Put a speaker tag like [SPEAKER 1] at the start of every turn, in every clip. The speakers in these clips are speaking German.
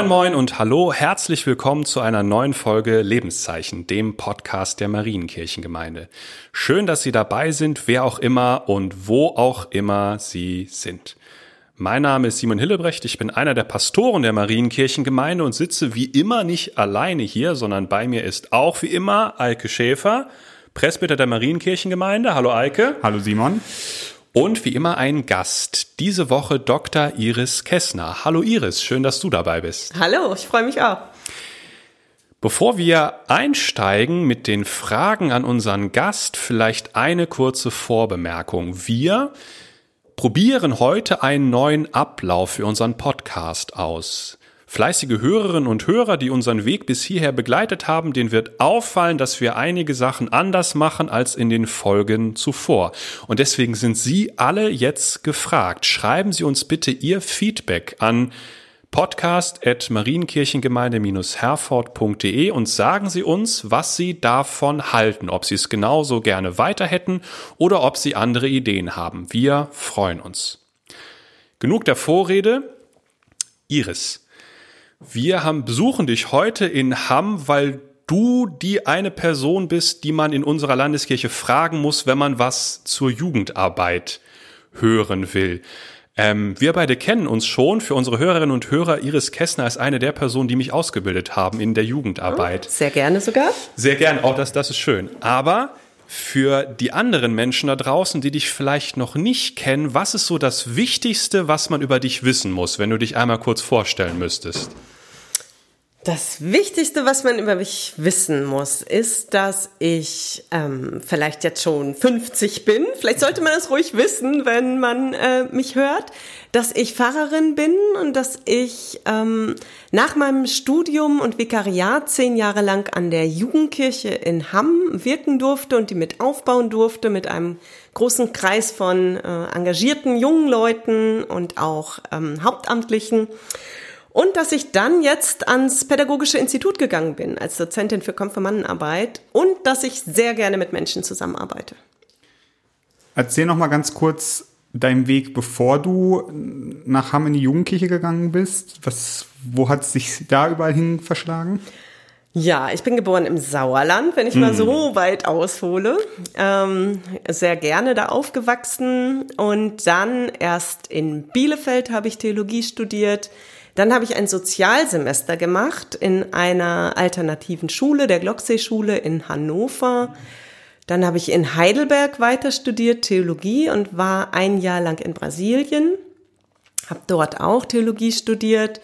[SPEAKER 1] Moin moin und hallo, herzlich willkommen zu einer neuen Folge Lebenszeichen, dem Podcast der Marienkirchengemeinde. Schön, dass Sie dabei sind, wer auch immer und wo auch immer Sie sind. Mein Name ist Simon Hillebrecht, ich bin einer der Pastoren der Marienkirchengemeinde und sitze wie immer nicht alleine hier, sondern bei mir ist auch wie immer Eike Schäfer, Presbyter der Marienkirchengemeinde. Hallo Eike.
[SPEAKER 2] Hallo Simon.
[SPEAKER 1] Und wie immer ein Gast. Diese Woche Dr. Iris Kessner. Hallo Iris, schön, dass du dabei bist.
[SPEAKER 3] Hallo, ich freue mich auch.
[SPEAKER 1] Bevor wir einsteigen mit den Fragen an unseren Gast, vielleicht eine kurze Vorbemerkung. Wir probieren heute einen neuen Ablauf für unseren Podcast aus. Fleißige Hörerinnen und Hörer, die unseren Weg bis hierher begleitet haben, denen wird auffallen, dass wir einige Sachen anders machen als in den Folgen zuvor. Und deswegen sind Sie alle jetzt gefragt. Schreiben Sie uns bitte Ihr Feedback an podcast at marienkirchengemeinde-herford.de und sagen Sie uns, was Sie davon halten, ob Sie es genauso gerne weiter hätten oder ob Sie andere Ideen haben. Wir freuen uns. Genug der Vorrede. Iris, wir haben, besuchen dich heute in Hamm, weil du die eine Person bist, die man in unserer Landeskirche fragen muss, wenn man was zur Jugendarbeit hören will. Ähm, wir beide kennen uns schon. Für unsere Hörerinnen und Hörer, Iris Kessner ist eine der Personen, die mich ausgebildet haben in der Jugendarbeit.
[SPEAKER 3] Oh, sehr gerne sogar.
[SPEAKER 1] Sehr gerne, auch das, das ist schön. Aber für die anderen Menschen da draußen, die dich vielleicht noch nicht kennen, was ist so das Wichtigste, was man über dich wissen muss, wenn du dich einmal kurz vorstellen müsstest?
[SPEAKER 3] Das Wichtigste, was man über mich wissen muss, ist, dass ich ähm, vielleicht jetzt schon 50 bin. Vielleicht sollte man das ruhig wissen, wenn man äh, mich hört. Dass ich Pfarrerin bin und dass ich ähm, nach meinem Studium und Vikariat zehn Jahre lang an der Jugendkirche in Hamm wirken durfte und die mit aufbauen durfte mit einem großen Kreis von äh, engagierten jungen Leuten und auch ähm, Hauptamtlichen. Und dass ich dann jetzt ans Pädagogische Institut gegangen bin als Dozentin für Konfirmandenarbeit und dass ich sehr gerne mit Menschen zusammenarbeite.
[SPEAKER 2] Erzähl noch mal ganz kurz deinen Weg, bevor du nach Hamm in die Jugendkirche gegangen bist. Was, wo hat es sich da überall hin verschlagen?
[SPEAKER 3] Ja, ich bin geboren im Sauerland, wenn ich mal so weit aushole. Ähm, sehr gerne da aufgewachsen und dann erst in Bielefeld habe ich Theologie studiert dann habe ich ein Sozialsemester gemacht in einer alternativen Schule, der Glocksee-Schule in Hannover. Dann habe ich in Heidelberg weiter studiert Theologie und war ein Jahr lang in Brasilien, habe dort auch Theologie studiert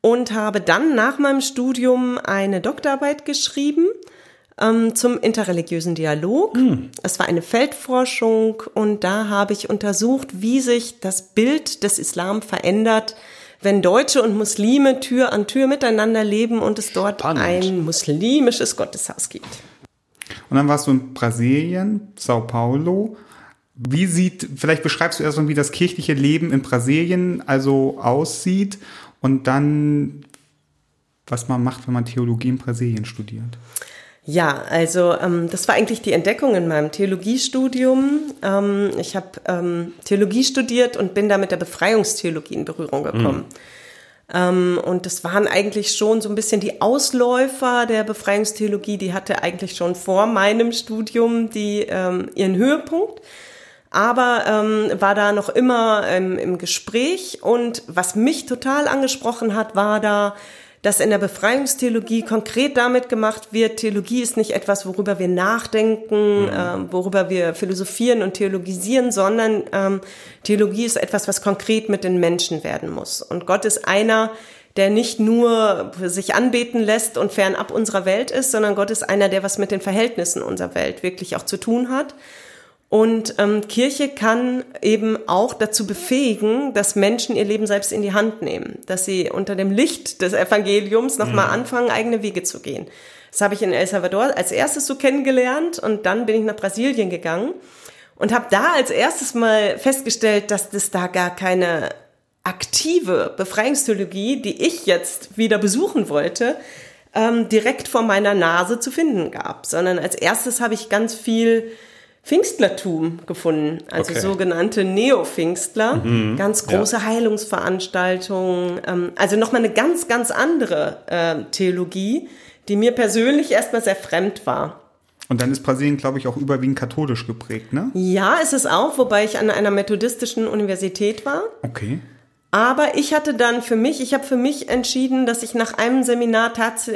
[SPEAKER 3] und habe dann nach meinem Studium eine Doktorarbeit geschrieben ähm, zum interreligiösen Dialog. Mhm. Es war eine Feldforschung und da habe ich untersucht, wie sich das Bild des Islam verändert wenn Deutsche und Muslime Tür an Tür miteinander leben und es dort Spannend. ein muslimisches Gotteshaus gibt.
[SPEAKER 2] Und dann warst du in Brasilien, Sao Paulo. Wie sieht, vielleicht beschreibst du erstmal, wie das kirchliche Leben in Brasilien also aussieht und dann, was man macht, wenn man Theologie in Brasilien studiert.
[SPEAKER 3] Ja, also ähm, das war eigentlich die Entdeckung in meinem Theologiestudium. Ähm, ich habe ähm, Theologie studiert und bin da mit der Befreiungstheologie in Berührung gekommen. Mhm. Und das waren eigentlich schon so ein bisschen die Ausläufer der Befreiungstheologie. Die hatte eigentlich schon vor meinem Studium die, ähm, ihren Höhepunkt aber ähm, war da noch immer im Gespräch. Und was mich total angesprochen hat, war da dass in der Befreiungstheologie konkret damit gemacht wird, Theologie ist nicht etwas, worüber wir nachdenken, mhm. äh, worüber wir philosophieren und theologisieren, sondern ähm, Theologie ist etwas, was konkret mit den Menschen werden muss. Und Gott ist einer, der nicht nur sich anbeten lässt und fernab unserer Welt ist, sondern Gott ist einer, der was mit den Verhältnissen unserer Welt wirklich auch zu tun hat. Und ähm, Kirche kann eben auch dazu befähigen, dass Menschen ihr Leben selbst in die Hand nehmen, dass sie unter dem Licht des Evangeliums nochmal mhm. anfangen, eigene Wege zu gehen. Das habe ich in El Salvador als erstes so kennengelernt und dann bin ich nach Brasilien gegangen und habe da als erstes mal festgestellt, dass das da gar keine aktive Befreiungstheologie, die ich jetzt wieder besuchen wollte, ähm, direkt vor meiner Nase zu finden gab, sondern als erstes habe ich ganz viel Pfingstlertum gefunden, also
[SPEAKER 1] Okay.
[SPEAKER 3] sogenannte Neo-Pfingstler, ganz große Heilungsveranstaltungen, ähm, also nochmal eine ganz, ganz andere äh, Theologie, die mir persönlich erstmal sehr fremd war.
[SPEAKER 2] Und dann ist Brasilien, glaube ich, auch überwiegend katholisch geprägt, ne?
[SPEAKER 3] Ja, ist es auch, wobei ich an einer methodistischen Universität war.
[SPEAKER 2] Okay.
[SPEAKER 3] Aber ich hatte dann für mich, ich habe für mich entschieden, dass ich nach einem Seminar,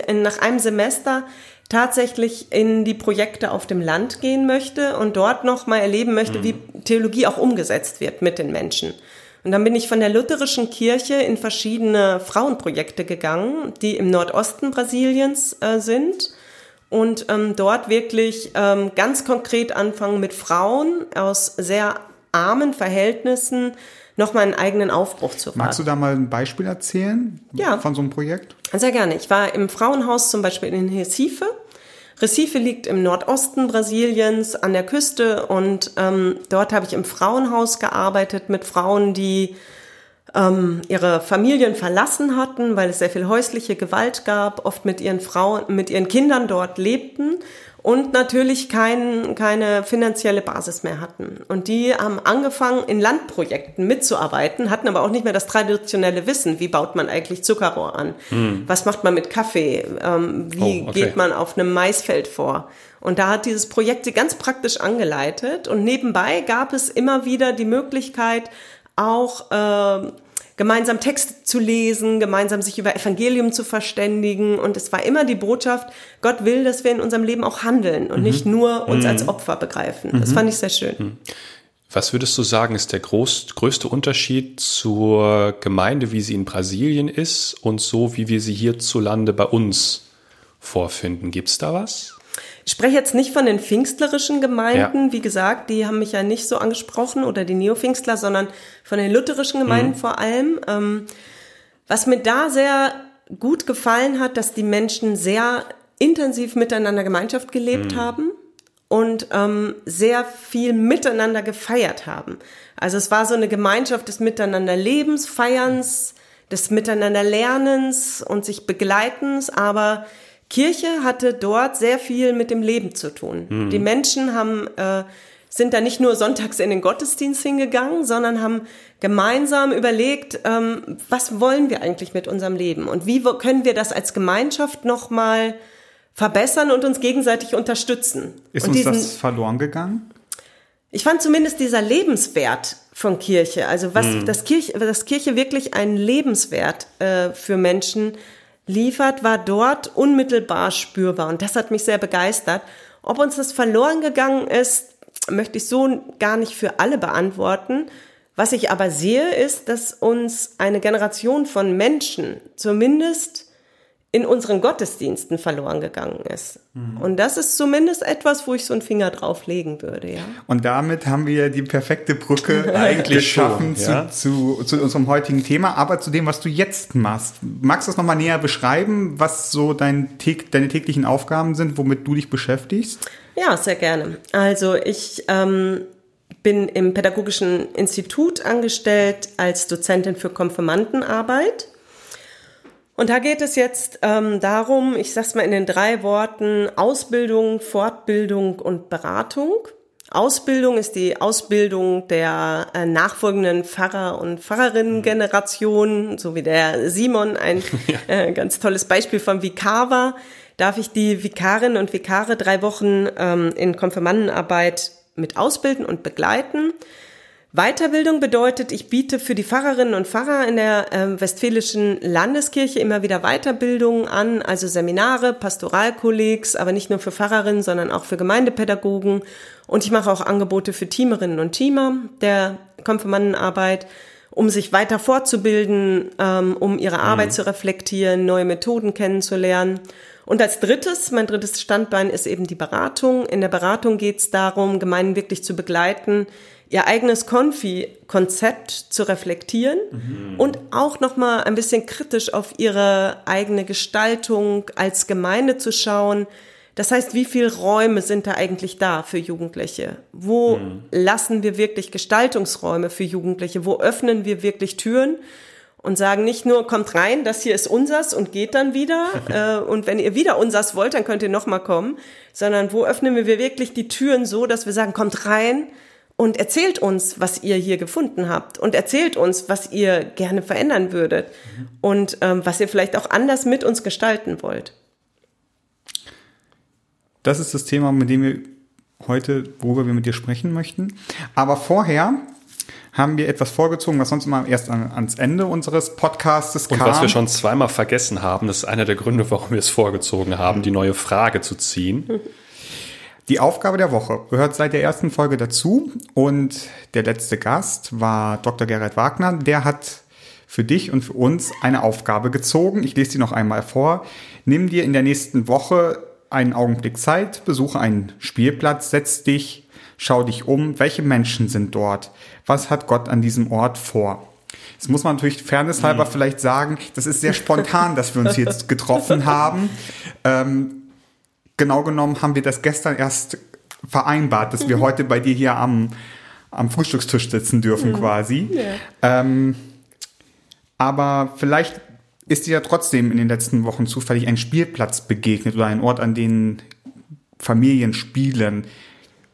[SPEAKER 3] äh, nach einem Semester tatsächlich in die Projekte auf dem Land gehen möchte und dort noch mal erleben möchte, wie Theologie auch umgesetzt wird mit den Menschen. Und dann bin ich von der lutherischen Kirche in verschiedene Frauenprojekte gegangen, die im Nordosten Brasiliens äh, sind und ähm, dort wirklich ähm, ganz konkret anfangen mit Frauen aus sehr armen Verhältnissen nochmal einen eigenen Aufbruch zu
[SPEAKER 2] Magst du da mal ein Beispiel erzählen
[SPEAKER 3] Ja.
[SPEAKER 2] von so einem Projekt?
[SPEAKER 3] Sehr gerne. Ich war im Frauenhaus zum Beispiel in Recife. Recife liegt im Nordosten Brasiliens an der Küste und ähm, dort habe ich im Frauenhaus gearbeitet mit Frauen, die ähm, ihre Familien verlassen hatten, weil es sehr viel häusliche Gewalt gab, oft mit ihren Frauen, mit ihren Kindern dort lebten und natürlich kein, keine finanzielle Basis mehr hatten. Und die haben angefangen, in Landprojekten mitzuarbeiten, hatten aber auch nicht mehr das traditionelle Wissen, wie baut man eigentlich Zuckerrohr an, was macht man mit Kaffee, ähm, wie
[SPEAKER 1] Oh, okay.
[SPEAKER 3] geht man auf einem Maisfeld vor. Und da hat dieses Projekt sie ganz praktisch angeleitet. Und nebenbei gab es immer wieder die Möglichkeit, auch äh, gemeinsam Texte zu lesen, gemeinsam sich über Evangelium zu verständigen. Und es war immer die Botschaft, Gott will, dass wir in unserem Leben auch handeln und nicht nur uns als Opfer begreifen. Das fand ich sehr schön.
[SPEAKER 1] Was würdest du sagen, ist der groß, größte Unterschied zur Gemeinde, wie sie in Brasilien ist und so, wie wir sie hierzulande bei uns vorfinden? Gibt's da was?
[SPEAKER 3] Ich spreche jetzt nicht von den pfingstlerischen Gemeinden, wie gesagt, die haben mich ja nicht so angesprochen oder die Neopfingstler, sondern von den lutherischen Gemeinden vor allem. Ähm, was mir da sehr gut gefallen hat, dass die Menschen sehr intensiv miteinander Gemeinschaft gelebt haben und ähm, sehr viel miteinander gefeiert haben. Also es war so eine Gemeinschaft des Miteinanderlebens, Feierns, des Miteinanderlernens und sich Begleitens, aber Kirche hatte dort sehr viel mit dem Leben zu tun. Die Menschen haben äh, sind da nicht nur sonntags in den Gottesdienst hingegangen, sondern haben gemeinsam überlegt, ähm, was wollen wir eigentlich mit unserem Leben und wie können wir das als Gemeinschaft noch mal verbessern und uns gegenseitig unterstützen.
[SPEAKER 2] Ist
[SPEAKER 3] und
[SPEAKER 2] uns
[SPEAKER 3] diesen,
[SPEAKER 2] das verloren gegangen?
[SPEAKER 3] ich fand zumindest dieser Lebenswert von Kirche, also was das Kirche, dass Kirche wirklich einen Lebenswert äh, für Menschen liefert, war dort unmittelbar spürbar und das hat mich sehr begeistert. Ob uns das verloren gegangen ist, möchte ich so gar nicht für alle beantworten. Was ich aber sehe, ist, dass uns eine Generation von Menschen zumindest in unseren Gottesdiensten verloren gegangen ist. Und das ist zumindest etwas, wo ich so einen Finger drauf legen würde, ja.
[SPEAKER 2] Und damit haben wir die perfekte Brücke
[SPEAKER 1] Eigentlich
[SPEAKER 2] geschaffen
[SPEAKER 1] schon, ja.
[SPEAKER 2] zu, zu, zu unserem heutigen Thema, aber zu dem, was du jetzt machst. Magst du das nochmal näher beschreiben, was so dein, deine täglichen Aufgaben sind, womit du dich beschäftigst?
[SPEAKER 3] Ja, sehr gerne. Also ich ähm, bin im Pädagogischen Institut angestellt als Dozentin für Konfirmandenarbeit. Und da geht es jetzt ähm, darum, ich sag's mal in den drei Worten, Ausbildung, Fortbildung und Beratung. Ausbildung ist die Ausbildung der äh, nachfolgenden Pfarrer- und Pfarrerinnen-Generation, so wie der Simon ein äh, ganz tolles Beispiel von Vikar war, darf ich die Vikarinnen und Vikare drei Wochen ähm, in Konfirmandenarbeit mit ausbilden und begleiten. Weiterbildung bedeutet, ich biete für die Pfarrerinnen und Pfarrer in der ähm, Westfälischen Landeskirche immer wieder Weiterbildungen an, also Seminare, Pastoralkollegs, aber nicht nur für Pfarrerinnen, sondern auch für Gemeindepädagogen. Und ich mache auch Angebote für Teamerinnen und Teamer der Konfirmandenarbeit, um sich weiter fortzubilden, ähm, um ihre Arbeit zu reflektieren, neue Methoden kennenzulernen. Und als drittes, mein drittes Standbein ist eben die Beratung. In der Beratung geht es darum, Gemeinden wirklich zu begleiten, ihr eigenes Konfi-Konzept zu reflektieren und auch nochmal ein bisschen kritisch auf ihre eigene Gestaltung als Gemeinde zu schauen. Das heißt, wie viele Räume sind da eigentlich da für Jugendliche? Wo lassen wir wirklich Gestaltungsräume für Jugendliche? Wo öffnen wir wirklich Türen? und sagen nicht nur, kommt rein, das hier ist unsers und geht dann wieder. äh, und wenn ihr wieder unsers wollt, dann könnt ihr nochmal kommen. Sondern wo öffnen wir wirklich die Türen so, dass wir sagen, kommt rein und erzählt uns, was ihr hier gefunden habt. Und erzählt uns, was ihr gerne verändern würdet. Mhm. Und ähm, was ihr vielleicht auch anders mit uns gestalten wollt.
[SPEAKER 2] Das ist das Thema, mit dem wir heute, worüber wir mit dir sprechen möchten. Aber vorher haben wir etwas vorgezogen, was sonst immer erst an, ans Ende unseres Podcastes
[SPEAKER 1] kam. Und was wir schon zweimal vergessen haben, das ist einer der Gründe, warum wir es vorgezogen haben, die neue Frage zu ziehen.
[SPEAKER 2] Die Aufgabe der Woche gehört seit der ersten Folge dazu und der letzte Gast war Dr. Gerhard Wagner. Der hat für dich und für uns eine Aufgabe gezogen. Ich lese sie noch einmal vor. Nimm dir in der nächsten Woche einen Augenblick Zeit, besuche einen Spielplatz, setz dich schau dich um, welche Menschen sind dort, was hat Gott an diesem Ort vor. Jetzt muss man natürlich fairnesshalber mhm. vielleicht sagen, das ist sehr spontan, dass wir uns jetzt getroffen haben. Ähm, genau genommen haben wir das gestern erst vereinbart, dass wir mhm. heute bei dir hier am, am Frühstückstisch sitzen dürfen mhm. quasi. Yeah. Ähm, aber vielleicht ist dir ja trotzdem in den letzten Wochen zufällig ein Spielplatz begegnet oder ein Ort, an dem Familien spielen.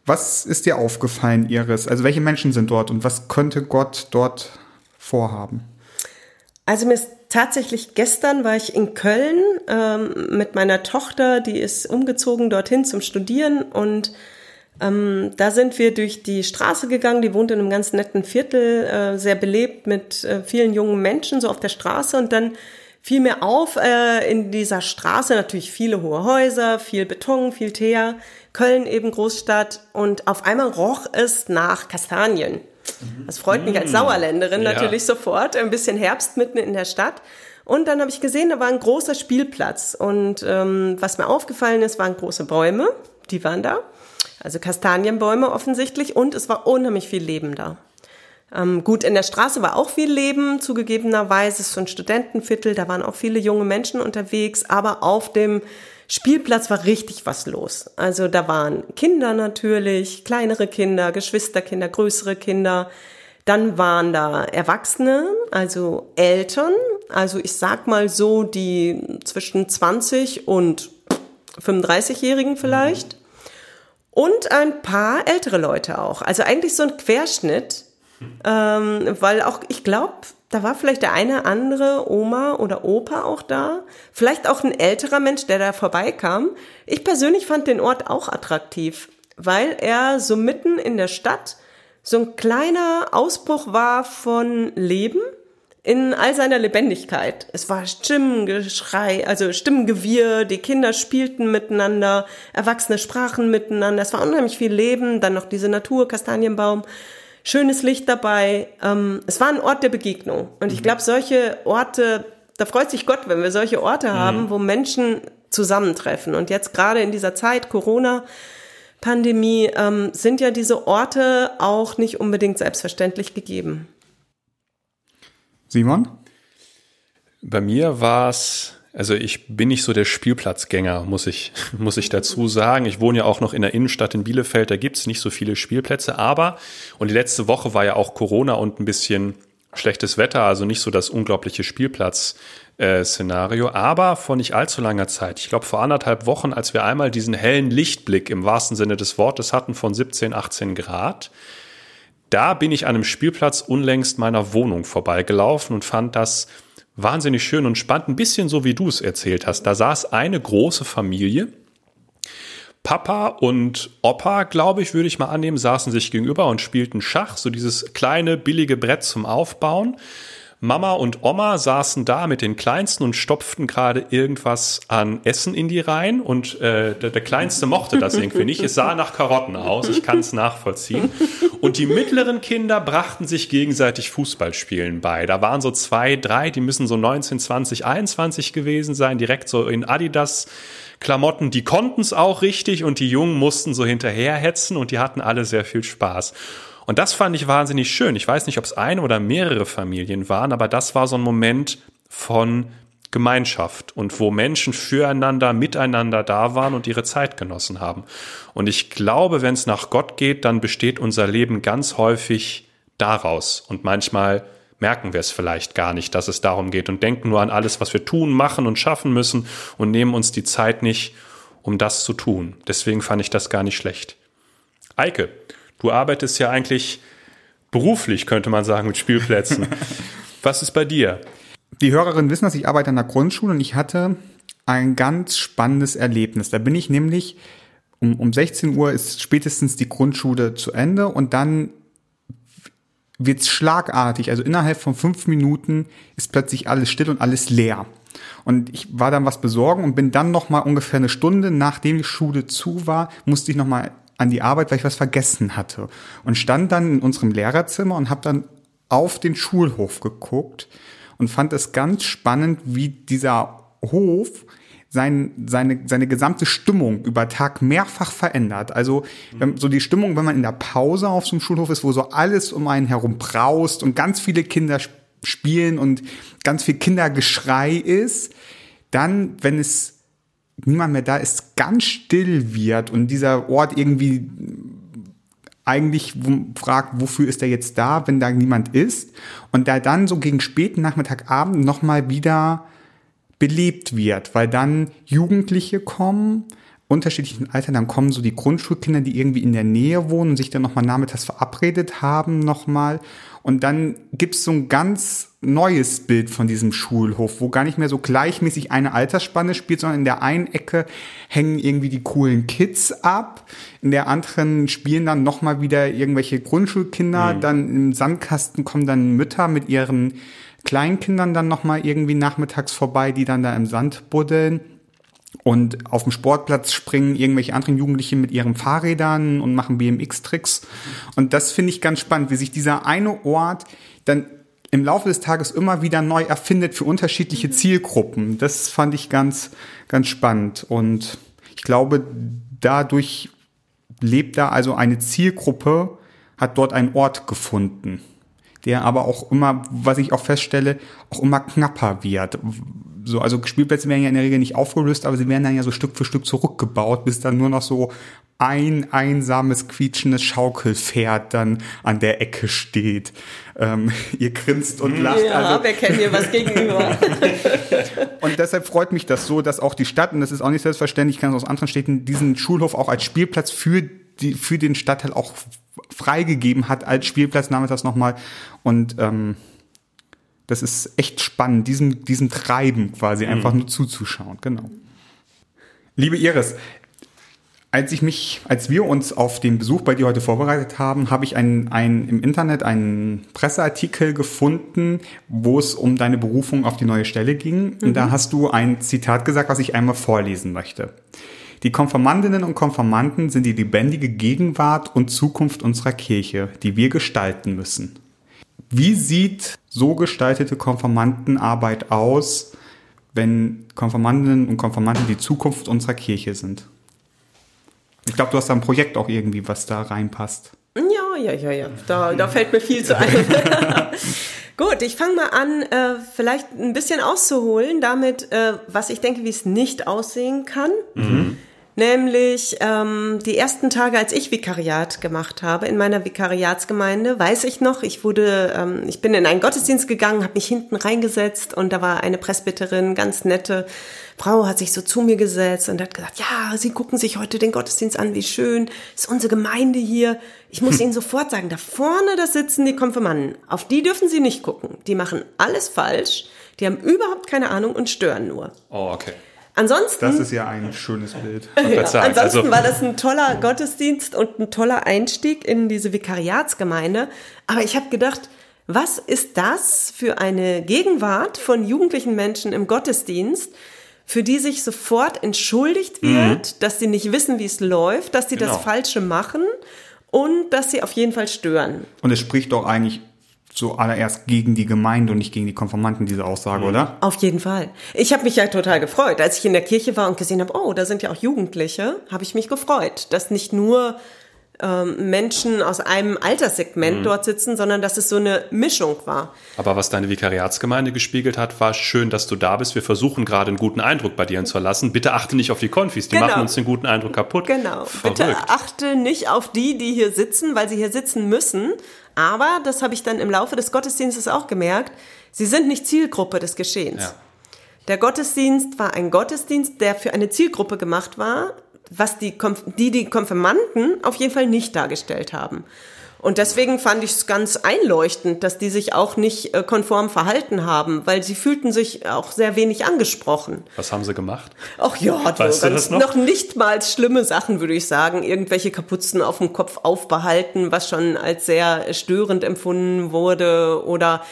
[SPEAKER 2] Was ist dir aufgefallen, Iris? Also welche Menschen sind dort und was könnte Gott dort vorhaben?
[SPEAKER 3] Also mir ist tatsächlich gestern war ich in Köln ähm, mit meiner Tochter, die ist umgezogen dorthin zum Studieren und ähm, da sind wir durch die Straße gegangen, die wohnt in einem ganz netten Viertel, äh, sehr belebt mit äh, vielen jungen Menschen so auf der Straße und dann fiel mir auf, äh, in dieser Straße natürlich viele hohe Häuser, viel Beton, viel Teer, Köln eben Großstadt und auf einmal roch es nach Kastanien. Das freut mich als mm. Sauerländerin ja. natürlich sofort, ein bisschen Herbst mitten in der Stadt. Und dann habe ich gesehen, da war ein großer Spielplatz und ähm, was mir aufgefallen ist, waren große Bäume, die waren da, also Kastanienbäume offensichtlich und es war unheimlich viel Leben da. Ähm, gut, in der Straße war auch viel Leben, zugegebenerweise, es ist so ein Studentenviertel, da waren auch viele junge Menschen unterwegs, aber auf dem Spielplatz war richtig was los. Also da waren Kinder natürlich, kleinere Kinder, Geschwisterkinder, größere Kinder. Dann waren da Erwachsene, also Eltern, also ich sag mal so die zwischen 20 und 35-Jährigen vielleicht. Und ein paar ältere Leute auch. Also eigentlich so ein Querschnitt ähm, weil auch, ich glaube, da war vielleicht der eine andere Oma oder Opa auch da. Vielleicht auch ein älterer Mensch, der da vorbeikam. Ich persönlich fand den Ort auch attraktiv, weil er so mitten in der Stadt so ein kleiner Ausbruch war von Leben in all seiner Lebendigkeit. Es war Stimmengeschrei, also Stimmengewirr, die Kinder spielten miteinander, Erwachsene sprachen miteinander, es war unheimlich viel Leben, dann noch diese Natur, Kastanienbaum schönes Licht dabei. Ähm, es war ein Ort der Begegnung. Und ich mhm. glaube, solche Orte, da freut sich Gott, wenn wir solche Orte mhm. haben, wo Menschen zusammentreffen. Und jetzt gerade in dieser Zeit, Corona, Pandemie, ähm, sind ja diese Orte auch nicht unbedingt selbstverständlich gegeben.
[SPEAKER 2] Simon?
[SPEAKER 1] Bei mir war es also ich bin nicht so der Spielplatzgänger, muss ich, muss ich dazu sagen. Ich wohne ja auch noch in der Innenstadt in Bielefeld, da gibt's nicht so viele Spielplätze, aber, und die letzte Woche war ja auch Corona und ein bisschen schlechtes Wetter, also nicht so das unglaubliche Spielplatz-Szenario, aber vor nicht allzu langer Zeit, ich glaube vor anderthalb Wochen, als wir einmal diesen hellen Lichtblick im wahrsten Sinne des Wortes hatten von 17, 18 Grad, da bin ich an einem Spielplatz unlängst meiner Wohnung vorbeigelaufen und fand das wahnsinnig schön und spannend, ein bisschen so wie du es erzählt hast. Da saß eine große Familie. Papa und Opa, glaube ich, würde ich mal annehmen, saßen sich gegenüber und spielten Schach, so dieses kleine, billige Brett zum Aufbauen. Mama und Oma saßen da mit den Kleinsten und stopften gerade irgendwas an Essen in die Reihen und äh, der, der Kleinste mochte das irgendwie nicht. Es sah nach Karotten aus, ich kann es nachvollziehen. Und die mittleren Kinder brachten sich gegenseitig Fußballspielen bei. Da waren so zwei, drei, die müssen so 19, 20, 21 gewesen sein, direkt so in Adidas. Klamotten, die konnten es auch richtig und die Jungen mussten so hinterherhetzen und die hatten alle sehr viel Spaß. Und das fand ich wahnsinnig schön. Ich weiß nicht, ob es eine oder mehrere Familien waren, aber das war so ein Moment von Gemeinschaft und wo Menschen füreinander, miteinander da waren und ihre Zeit genossen haben. Und ich glaube, wenn es nach Gott geht, dann besteht unser Leben ganz häufig daraus und manchmal merken wir es vielleicht gar nicht, dass es darum geht und denken nur an alles, was wir tun, machen und schaffen müssen und nehmen uns die Zeit nicht, um das zu tun. Deswegen fand ich das gar nicht schlecht. Eike, du arbeitest ja eigentlich beruflich, könnte man sagen, mit Spielplätzen. was ist bei dir?
[SPEAKER 2] Die Hörerinnen wissen, dass ich arbeite an der Grundschule und ich hatte ein ganz spannendes Erlebnis. Da bin ich nämlich um, um 16 Uhr ist spätestens die Grundschule zu Ende und dann wird's schlagartig. Also innerhalb von fünf Minuten ist plötzlich alles still und alles leer. Und ich war dann was besorgen und bin dann noch mal ungefähr eine Stunde, nachdem die Schule zu war, musste ich noch mal an die Arbeit, weil ich was vergessen hatte. Und stand dann in unserem Lehrerzimmer und habe dann auf den Schulhof geguckt und fand es ganz spannend, wie dieser Hof sein, seine, seine gesamte Stimmung über Tag mehrfach verändert. Also so die Stimmung, wenn man in der Pause auf so einem Schulhof ist, wo so alles um einen herum braust und ganz viele Kinder spielen und ganz viel Kindergeschrei ist, dann, wenn es niemand mehr da ist, ganz still wird und dieser Ort irgendwie eigentlich fragt, wofür ist er jetzt da, wenn da niemand ist und da dann so gegen späten Nachmittagabend nochmal wieder belebt wird, weil dann Jugendliche kommen, unterschiedlichen Alter, dann kommen so die Grundschulkinder, die irgendwie in der Nähe wohnen und sich dann nochmal nachmittags verabredet haben nochmal. Und dann gibt's so ein ganz neues Bild von diesem Schulhof, wo gar nicht mehr so gleichmäßig eine Altersspanne spielt, sondern in der einen Ecke hängen irgendwie die coolen Kids ab, in der anderen spielen dann nochmal wieder irgendwelche Grundschulkinder, mhm. dann im Sandkasten kommen dann Mütter mit ihren Kleinkindern dann nochmal irgendwie nachmittags vorbei, die dann da im Sand buddeln. Und auf dem Sportplatz springen irgendwelche anderen Jugendliche mit ihren Fahrrädern und machen BMX-Tricks. Und das finde ich ganz spannend, wie sich dieser eine Ort dann im Laufe des Tages immer wieder neu erfindet für unterschiedliche Zielgruppen. Das fand ich ganz, ganz spannend. Und ich glaube, dadurch lebt da also eine Zielgruppe, hat dort einen Ort gefunden der aber auch immer, was ich auch feststelle, auch immer knapper wird. So, also Spielplätze werden ja in der Regel nicht aufgelöst, aber sie werden dann ja so Stück für Stück zurückgebaut, bis dann nur noch so ein einsames, quietschendes Schaukelpferd dann an der Ecke steht. Ähm, ihr grinst und lacht.
[SPEAKER 3] Ja, also. wir kennen hier was gegenüber.
[SPEAKER 2] und deshalb freut mich das so, dass auch die Stadt, und das ist auch nicht selbstverständlich, ich kann es aus anderen Städten, diesen Schulhof auch als Spielplatz für die, für den Stadtteil auch freigegeben hat als Spielplatz das nochmal. Und ähm, das ist echt spannend, diesem, diesem Treiben quasi mhm. einfach nur zuzuschauen. Genau. Liebe Iris, als ich mich, als wir uns auf den Besuch bei dir heute vorbereitet haben, habe ich ein, ein, im Internet einen Presseartikel gefunden, wo es um deine Berufung auf die neue Stelle ging. Mhm. Und da mhm. hast du ein Zitat gesagt, was ich einmal vorlesen möchte. Die Konformantinnen und Konformanten sind die lebendige Gegenwart und Zukunft unserer Kirche, die wir gestalten müssen. Wie sieht so gestaltete Konformantenarbeit aus, wenn Konformantinnen und Konformanten die Zukunft unserer Kirche sind? Ich glaube, du hast da ein Projekt auch irgendwie, was da reinpasst.
[SPEAKER 3] Ja, ja, ja, ja. Da, da fällt mir viel zu ein. Gut, ich fange mal an, äh, vielleicht ein bisschen auszuholen damit, äh, was ich denke, wie es nicht aussehen kann. Mhm. Nämlich ähm, die ersten Tage, als ich Vikariat gemacht habe in meiner Vikariatsgemeinde, weiß ich noch, ich wurde, ähm, ich bin in einen Gottesdienst gegangen, habe mich hinten reingesetzt und da war eine Presbyterin, ganz nette Frau, hat sich so zu mir gesetzt und hat gesagt, ja, Sie gucken sich heute den Gottesdienst an, wie schön, ist unsere Gemeinde hier. Ich muss Ihnen sofort sagen, da vorne, da sitzen die Konfirmanden. Auf die dürfen Sie nicht gucken. Die machen alles falsch, die haben überhaupt keine Ahnung und stören nur.
[SPEAKER 1] Oh, okay.
[SPEAKER 2] Ansonsten. Das ist ja ein schönes Bild.
[SPEAKER 3] Ja, ansonsten also, war das ein toller Gottesdienst und ein toller Einstieg in diese Vikariatsgemeinde. Aber ich habe gedacht, was ist das für eine Gegenwart von jugendlichen Menschen im Gottesdienst, für die sich sofort entschuldigt wird, mhm. dass sie nicht wissen, wie es läuft, dass sie genau. das Falsche machen und dass sie auf jeden Fall stören.
[SPEAKER 2] Und es spricht doch eigentlich zuallererst gegen die Gemeinde und nicht gegen die Konformanten, diese Aussage, mhm. oder?
[SPEAKER 3] Auf jeden Fall. Ich habe mich ja total gefreut. Als ich in der Kirche war und gesehen habe, oh, da sind ja auch Jugendliche, habe ich mich gefreut, dass nicht nur ähm, Menschen aus einem Alterssegment mhm. dort sitzen, sondern dass es so eine Mischung war.
[SPEAKER 1] Aber was deine Vikariatsgemeinde gespiegelt hat, war schön, dass du da bist. Wir versuchen gerade einen guten Eindruck bei dir zu lassen. Bitte achte nicht auf die Konfis, die genau. machen uns den guten Eindruck kaputt.
[SPEAKER 3] Genau. Verrückt. Bitte achte nicht auf die, die hier sitzen, weil sie hier sitzen müssen. Aber, das habe ich dann im Laufe des Gottesdienstes auch gemerkt, sie sind nicht Zielgruppe des Geschehens. Ja. Der Gottesdienst war ein Gottesdienst, der für eine Zielgruppe gemacht war, was die, die, die Konfirmanden auf jeden Fall nicht dargestellt haben. Und deswegen fand ich es ganz einleuchtend, dass die sich auch nicht äh, konform verhalten haben, weil sie fühlten sich auch sehr wenig angesprochen.
[SPEAKER 1] Was haben sie gemacht?
[SPEAKER 3] Ach ja, weißt du ganz, noch? noch nicht mal schlimme Sachen, würde ich sagen. Irgendwelche Kapuzen auf dem Kopf aufbehalten, was schon als sehr störend empfunden wurde oder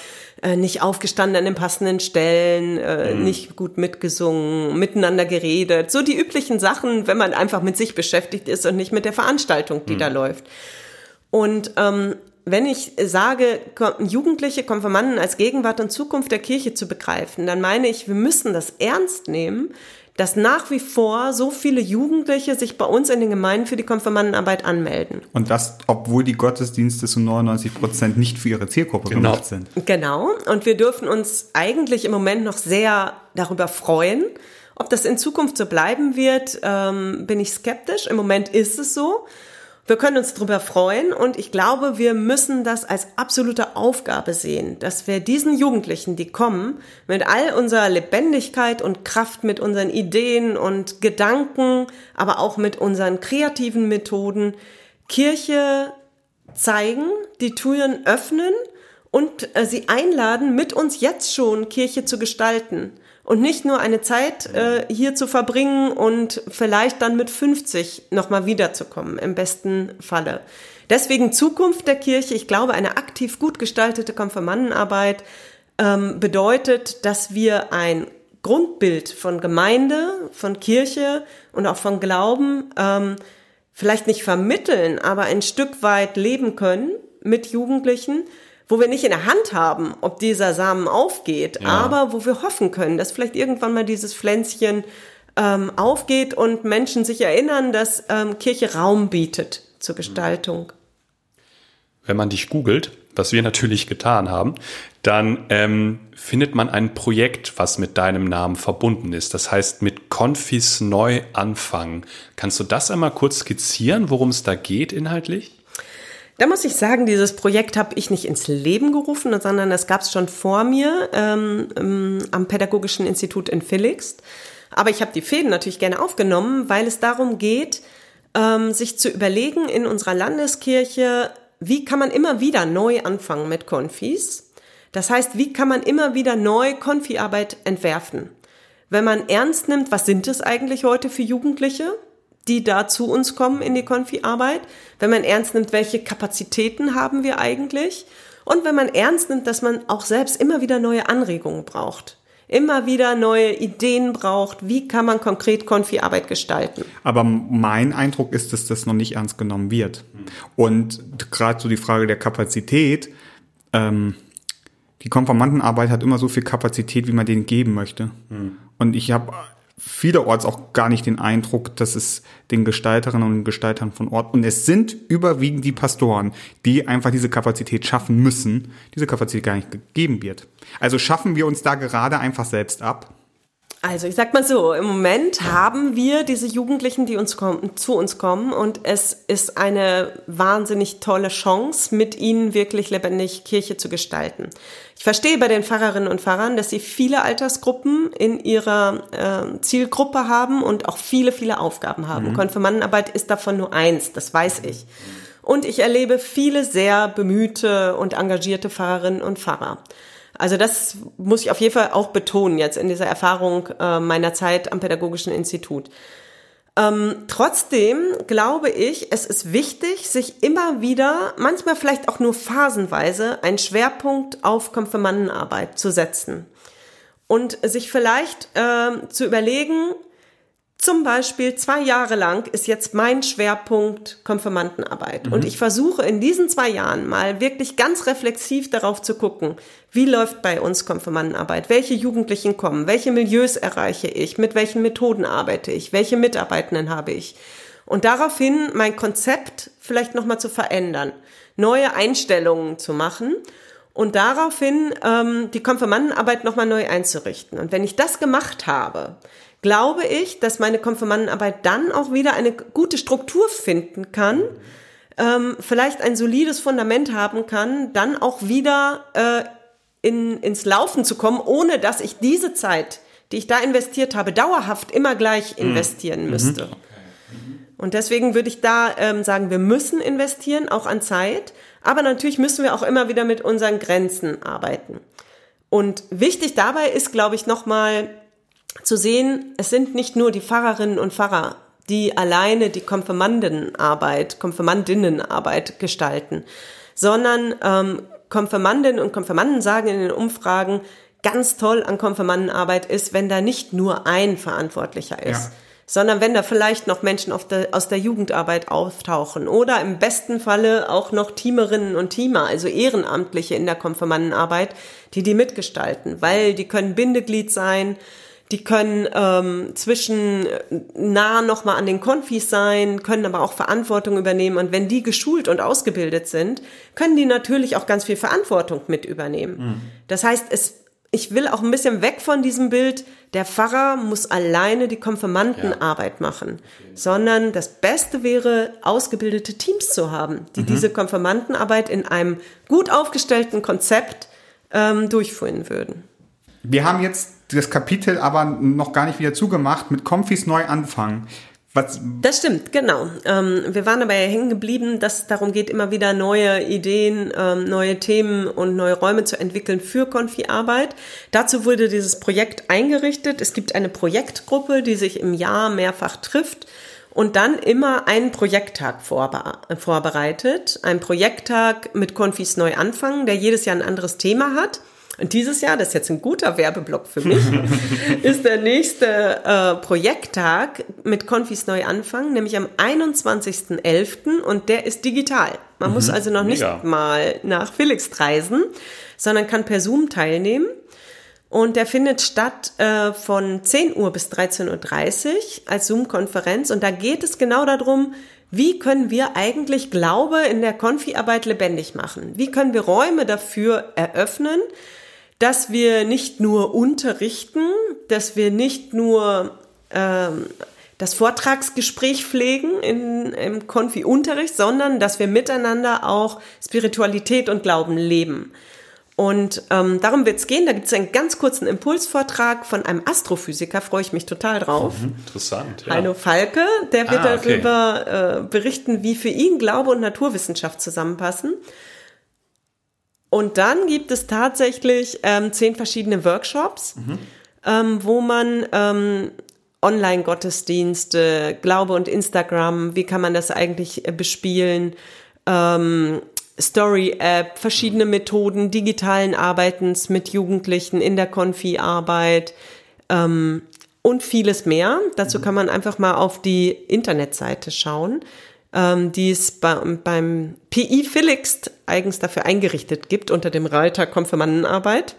[SPEAKER 3] äh, nicht aufgestanden an den passenden Stellen, äh, mhm. nicht gut mitgesungen, miteinander geredet. So die üblichen Sachen, wenn man einfach mit sich beschäftigt ist und nicht mit der Veranstaltung, die mhm. da läuft. Und ähm, wenn ich sage, Jugendliche Konfirmanden als Gegenwart und Zukunft der Kirche zu begreifen, dann meine ich, wir müssen das ernst nehmen, dass nach wie vor so viele Jugendliche sich bei uns in den Gemeinden für die Konfirmandenarbeit anmelden.
[SPEAKER 2] Und das, obwohl die Gottesdienste zu 99 Prozent nicht für ihre Zielgruppe genau. gemacht sind.
[SPEAKER 3] Genau. Und wir dürfen uns eigentlich im Moment noch sehr darüber freuen. Ob das in Zukunft so bleiben wird, ähm, bin ich skeptisch. Im Moment ist es so. Wir können uns darüber freuen und ich glaube, wir müssen das als absolute Aufgabe sehen, dass wir diesen Jugendlichen, die kommen, mit all unserer Lebendigkeit und Kraft, mit unseren Ideen und Gedanken, aber auch mit unseren kreativen Methoden Kirche zeigen, die Türen öffnen und äh, sie einladen, mit uns jetzt schon Kirche zu gestalten und nicht nur eine Zeit äh, hier zu verbringen und vielleicht dann mit 50 nochmal wiederzukommen, im besten Falle. Deswegen Zukunft der Kirche. Ich glaube, eine aktiv gut gestaltete Konfirmandenarbeit ähm, bedeutet, dass wir ein Grundbild von Gemeinde, von Kirche und auch von Glauben ähm, vielleicht nicht vermitteln, aber ein Stück weit leben können mit Jugendlichen wo wir nicht in der Hand haben, ob dieser Samen aufgeht, ja. aber wo wir hoffen können, dass vielleicht irgendwann mal dieses Pflänzchen ähm, aufgeht und Menschen sich erinnern, dass ähm, Kirche Raum bietet zur Gestaltung.
[SPEAKER 1] Wenn man dich googelt, was wir natürlich getan haben, dann ähm, findet man ein Projekt, was mit deinem Namen verbunden ist. Das heißt mit Confis neu anfangen. Kannst du das einmal kurz skizzieren, worum es da geht inhaltlich?
[SPEAKER 3] Da muss ich sagen, dieses Projekt habe ich nicht ins Leben gerufen, sondern das gab es schon vor mir ähm, ähm, am Pädagogischen Institut in Felix. Aber ich habe die Fäden natürlich gerne aufgenommen, weil es darum geht, ähm, sich zu überlegen in unserer Landeskirche, wie kann man immer wieder neu anfangen mit Konfis. Das heißt, wie kann man immer wieder neu Konfiarbeit entwerfen? Wenn man ernst nimmt, was sind es eigentlich heute für Jugendliche? Die da zu uns kommen in die Konfi-Arbeit, wenn man ernst nimmt, welche Kapazitäten haben wir eigentlich und wenn man ernst nimmt, dass man auch selbst immer wieder neue Anregungen braucht. Immer wieder neue Ideen braucht, wie kann man konkret Konfi-Arbeit gestalten.
[SPEAKER 2] Aber mein Eindruck ist, dass das noch nicht ernst genommen wird. Und gerade so die Frage der Kapazität, ähm, die Konformantenarbeit hat immer so viel Kapazität, wie man denen geben möchte. Mhm. Und ich habe vielerorts auch gar nicht den Eindruck, dass es den Gestalterinnen und Gestaltern von Ort, und es sind überwiegend die Pastoren, die einfach diese Kapazität schaffen müssen, diese Kapazität gar nicht gegeben wird. Also schaffen wir uns da gerade einfach selbst ab?
[SPEAKER 3] Also ich sag mal so, im Moment haben wir diese Jugendlichen, die uns kommen, zu uns kommen und es ist eine wahnsinnig tolle Chance, mit ihnen wirklich lebendig Kirche zu gestalten. Ich verstehe bei den Pfarrerinnen und Pfarrern, dass sie viele Altersgruppen in ihrer äh, Zielgruppe haben und auch viele, viele Aufgaben haben. Mhm. Konfirmandenarbeit ist davon nur eins, das weiß ich. Und ich erlebe viele sehr bemühte und engagierte Pfarrerinnen und Pfarrer. Also das muss ich auf jeden Fall auch betonen jetzt in dieser Erfahrung äh, meiner Zeit am Pädagogischen Institut. Ähm, trotzdem glaube ich, es ist wichtig, sich immer wieder, manchmal vielleicht auch nur phasenweise, einen Schwerpunkt auf Konfirmandenarbeit zu setzen und sich vielleicht äh, zu überlegen, zum Beispiel zwei Jahre lang ist jetzt mein Schwerpunkt Konfirmandenarbeit. Mhm. Und ich versuche in diesen zwei Jahren mal wirklich ganz reflexiv darauf zu gucken, wie läuft bei uns Konfirmandenarbeit? Welche Jugendlichen kommen? Welche Milieus erreiche ich? Mit welchen Methoden arbeite ich? Welche Mitarbeitenden habe ich? und daraufhin mein Konzept vielleicht nochmal zu verändern, neue Einstellungen zu machen und daraufhin ähm, die Konfirmandenarbeit nochmal neu einzurichten. Und wenn ich das gemacht habe, glaube ich, dass meine Konfirmandenarbeit dann auch wieder eine gute Struktur finden kann, ähm, vielleicht ein solides Fundament haben kann, dann auch wieder äh, in, ins Laufen zu kommen, ohne dass ich diese Zeit, die ich da investiert habe, dauerhaft immer gleich mhm. investieren mhm. müsste. Und deswegen würde ich da ähm, sagen, wir müssen investieren, auch an Zeit. Aber natürlich müssen wir auch immer wieder mit unseren Grenzen arbeiten. Und wichtig dabei ist, glaube ich, nochmal zu sehen, es sind nicht nur die Pfarrerinnen und Pfarrer, die alleine die Konfirmandenarbeit, Konfirmandinnenarbeit gestalten, sondern ähm, Konfirmandinnen und Konfirmanden sagen in den Umfragen, ganz toll an Konfirmandenarbeit ist, wenn da nicht nur ein Verantwortlicher ist. Ja sondern wenn da vielleicht noch Menschen aus der Jugendarbeit auftauchen oder im besten Falle auch noch Teamerinnen und Teamer, also Ehrenamtliche in der Konfirmandenarbeit, die die mitgestalten, weil die können Bindeglied sein, die können ähm, zwischen äh, nah nochmal an den Konfis sein, können aber auch Verantwortung übernehmen. Und wenn die geschult und ausgebildet sind, können die natürlich auch ganz viel Verantwortung mit übernehmen. Mhm. Das heißt, es ich will auch ein bisschen weg von diesem Bild, der Pfarrer muss alleine die Konfirmandenarbeit ja. machen, sondern das Beste wäre, ausgebildete Teams zu haben, die mhm. diese Konfirmandenarbeit in einem gut aufgestellten Konzept ähm, durchführen würden.
[SPEAKER 2] Wir haben jetzt das Kapitel aber noch gar nicht wieder zugemacht mit Konfis neu anfangen.
[SPEAKER 3] Was? Das stimmt, genau. Ähm, wir waren dabei hängen geblieben, dass es darum geht, immer wieder neue Ideen, ähm, neue Themen und neue Räume zu entwickeln für Konfi-Arbeit. Dazu wurde dieses Projekt eingerichtet. Es gibt eine Projektgruppe, die sich im Jahr mehrfach trifft und dann immer einen Projekttag vorbereitet. Ein Projekttag mit Konfis neu anfangen, der jedes Jahr ein anderes Thema hat. Und dieses Jahr, das ist jetzt ein guter Werbeblock für mich, ist der nächste äh, Projekttag mit Confis Neuanfang, nämlich am 21.11. und der ist digital. Man mhm, muss also noch mega. nicht mal nach Felix reisen, sondern kann per Zoom teilnehmen. Und der findet statt äh, von 10 Uhr bis 13.30 Uhr als Zoom-Konferenz. Und da geht es genau darum, wie können wir eigentlich Glaube in der Konfi-Arbeit lebendig machen? Wie können wir Räume dafür eröffnen, dass wir nicht nur unterrichten, dass wir nicht nur ähm, das Vortragsgespräch pflegen in, im Konfi-Unterricht, sondern dass wir miteinander auch Spiritualität und Glauben leben. Und ähm, darum wird es gehen. Da gibt es einen ganz kurzen Impulsvortrag von einem Astrophysiker, freue ich mich total drauf.
[SPEAKER 1] Mhm, interessant. Ja.
[SPEAKER 3] Heino Falke, der wird ah, okay. darüber äh, berichten, wie für ihn Glaube und Naturwissenschaft zusammenpassen. Und dann gibt es tatsächlich ähm, zehn verschiedene Workshops, mhm. ähm, wo man ähm, Online-Gottesdienste, Glaube und Instagram, wie kann man das eigentlich äh, bespielen, ähm, Story-App, verschiedene Methoden digitalen Arbeitens mit Jugendlichen in der Konfi-Arbeit ähm, und vieles mehr. Dazu mhm. kann man einfach mal auf die Internetseite schauen ähm, die es bei, beim PI Philixt eigens dafür eingerichtet gibt unter dem Reiter Konfirmandenarbeit.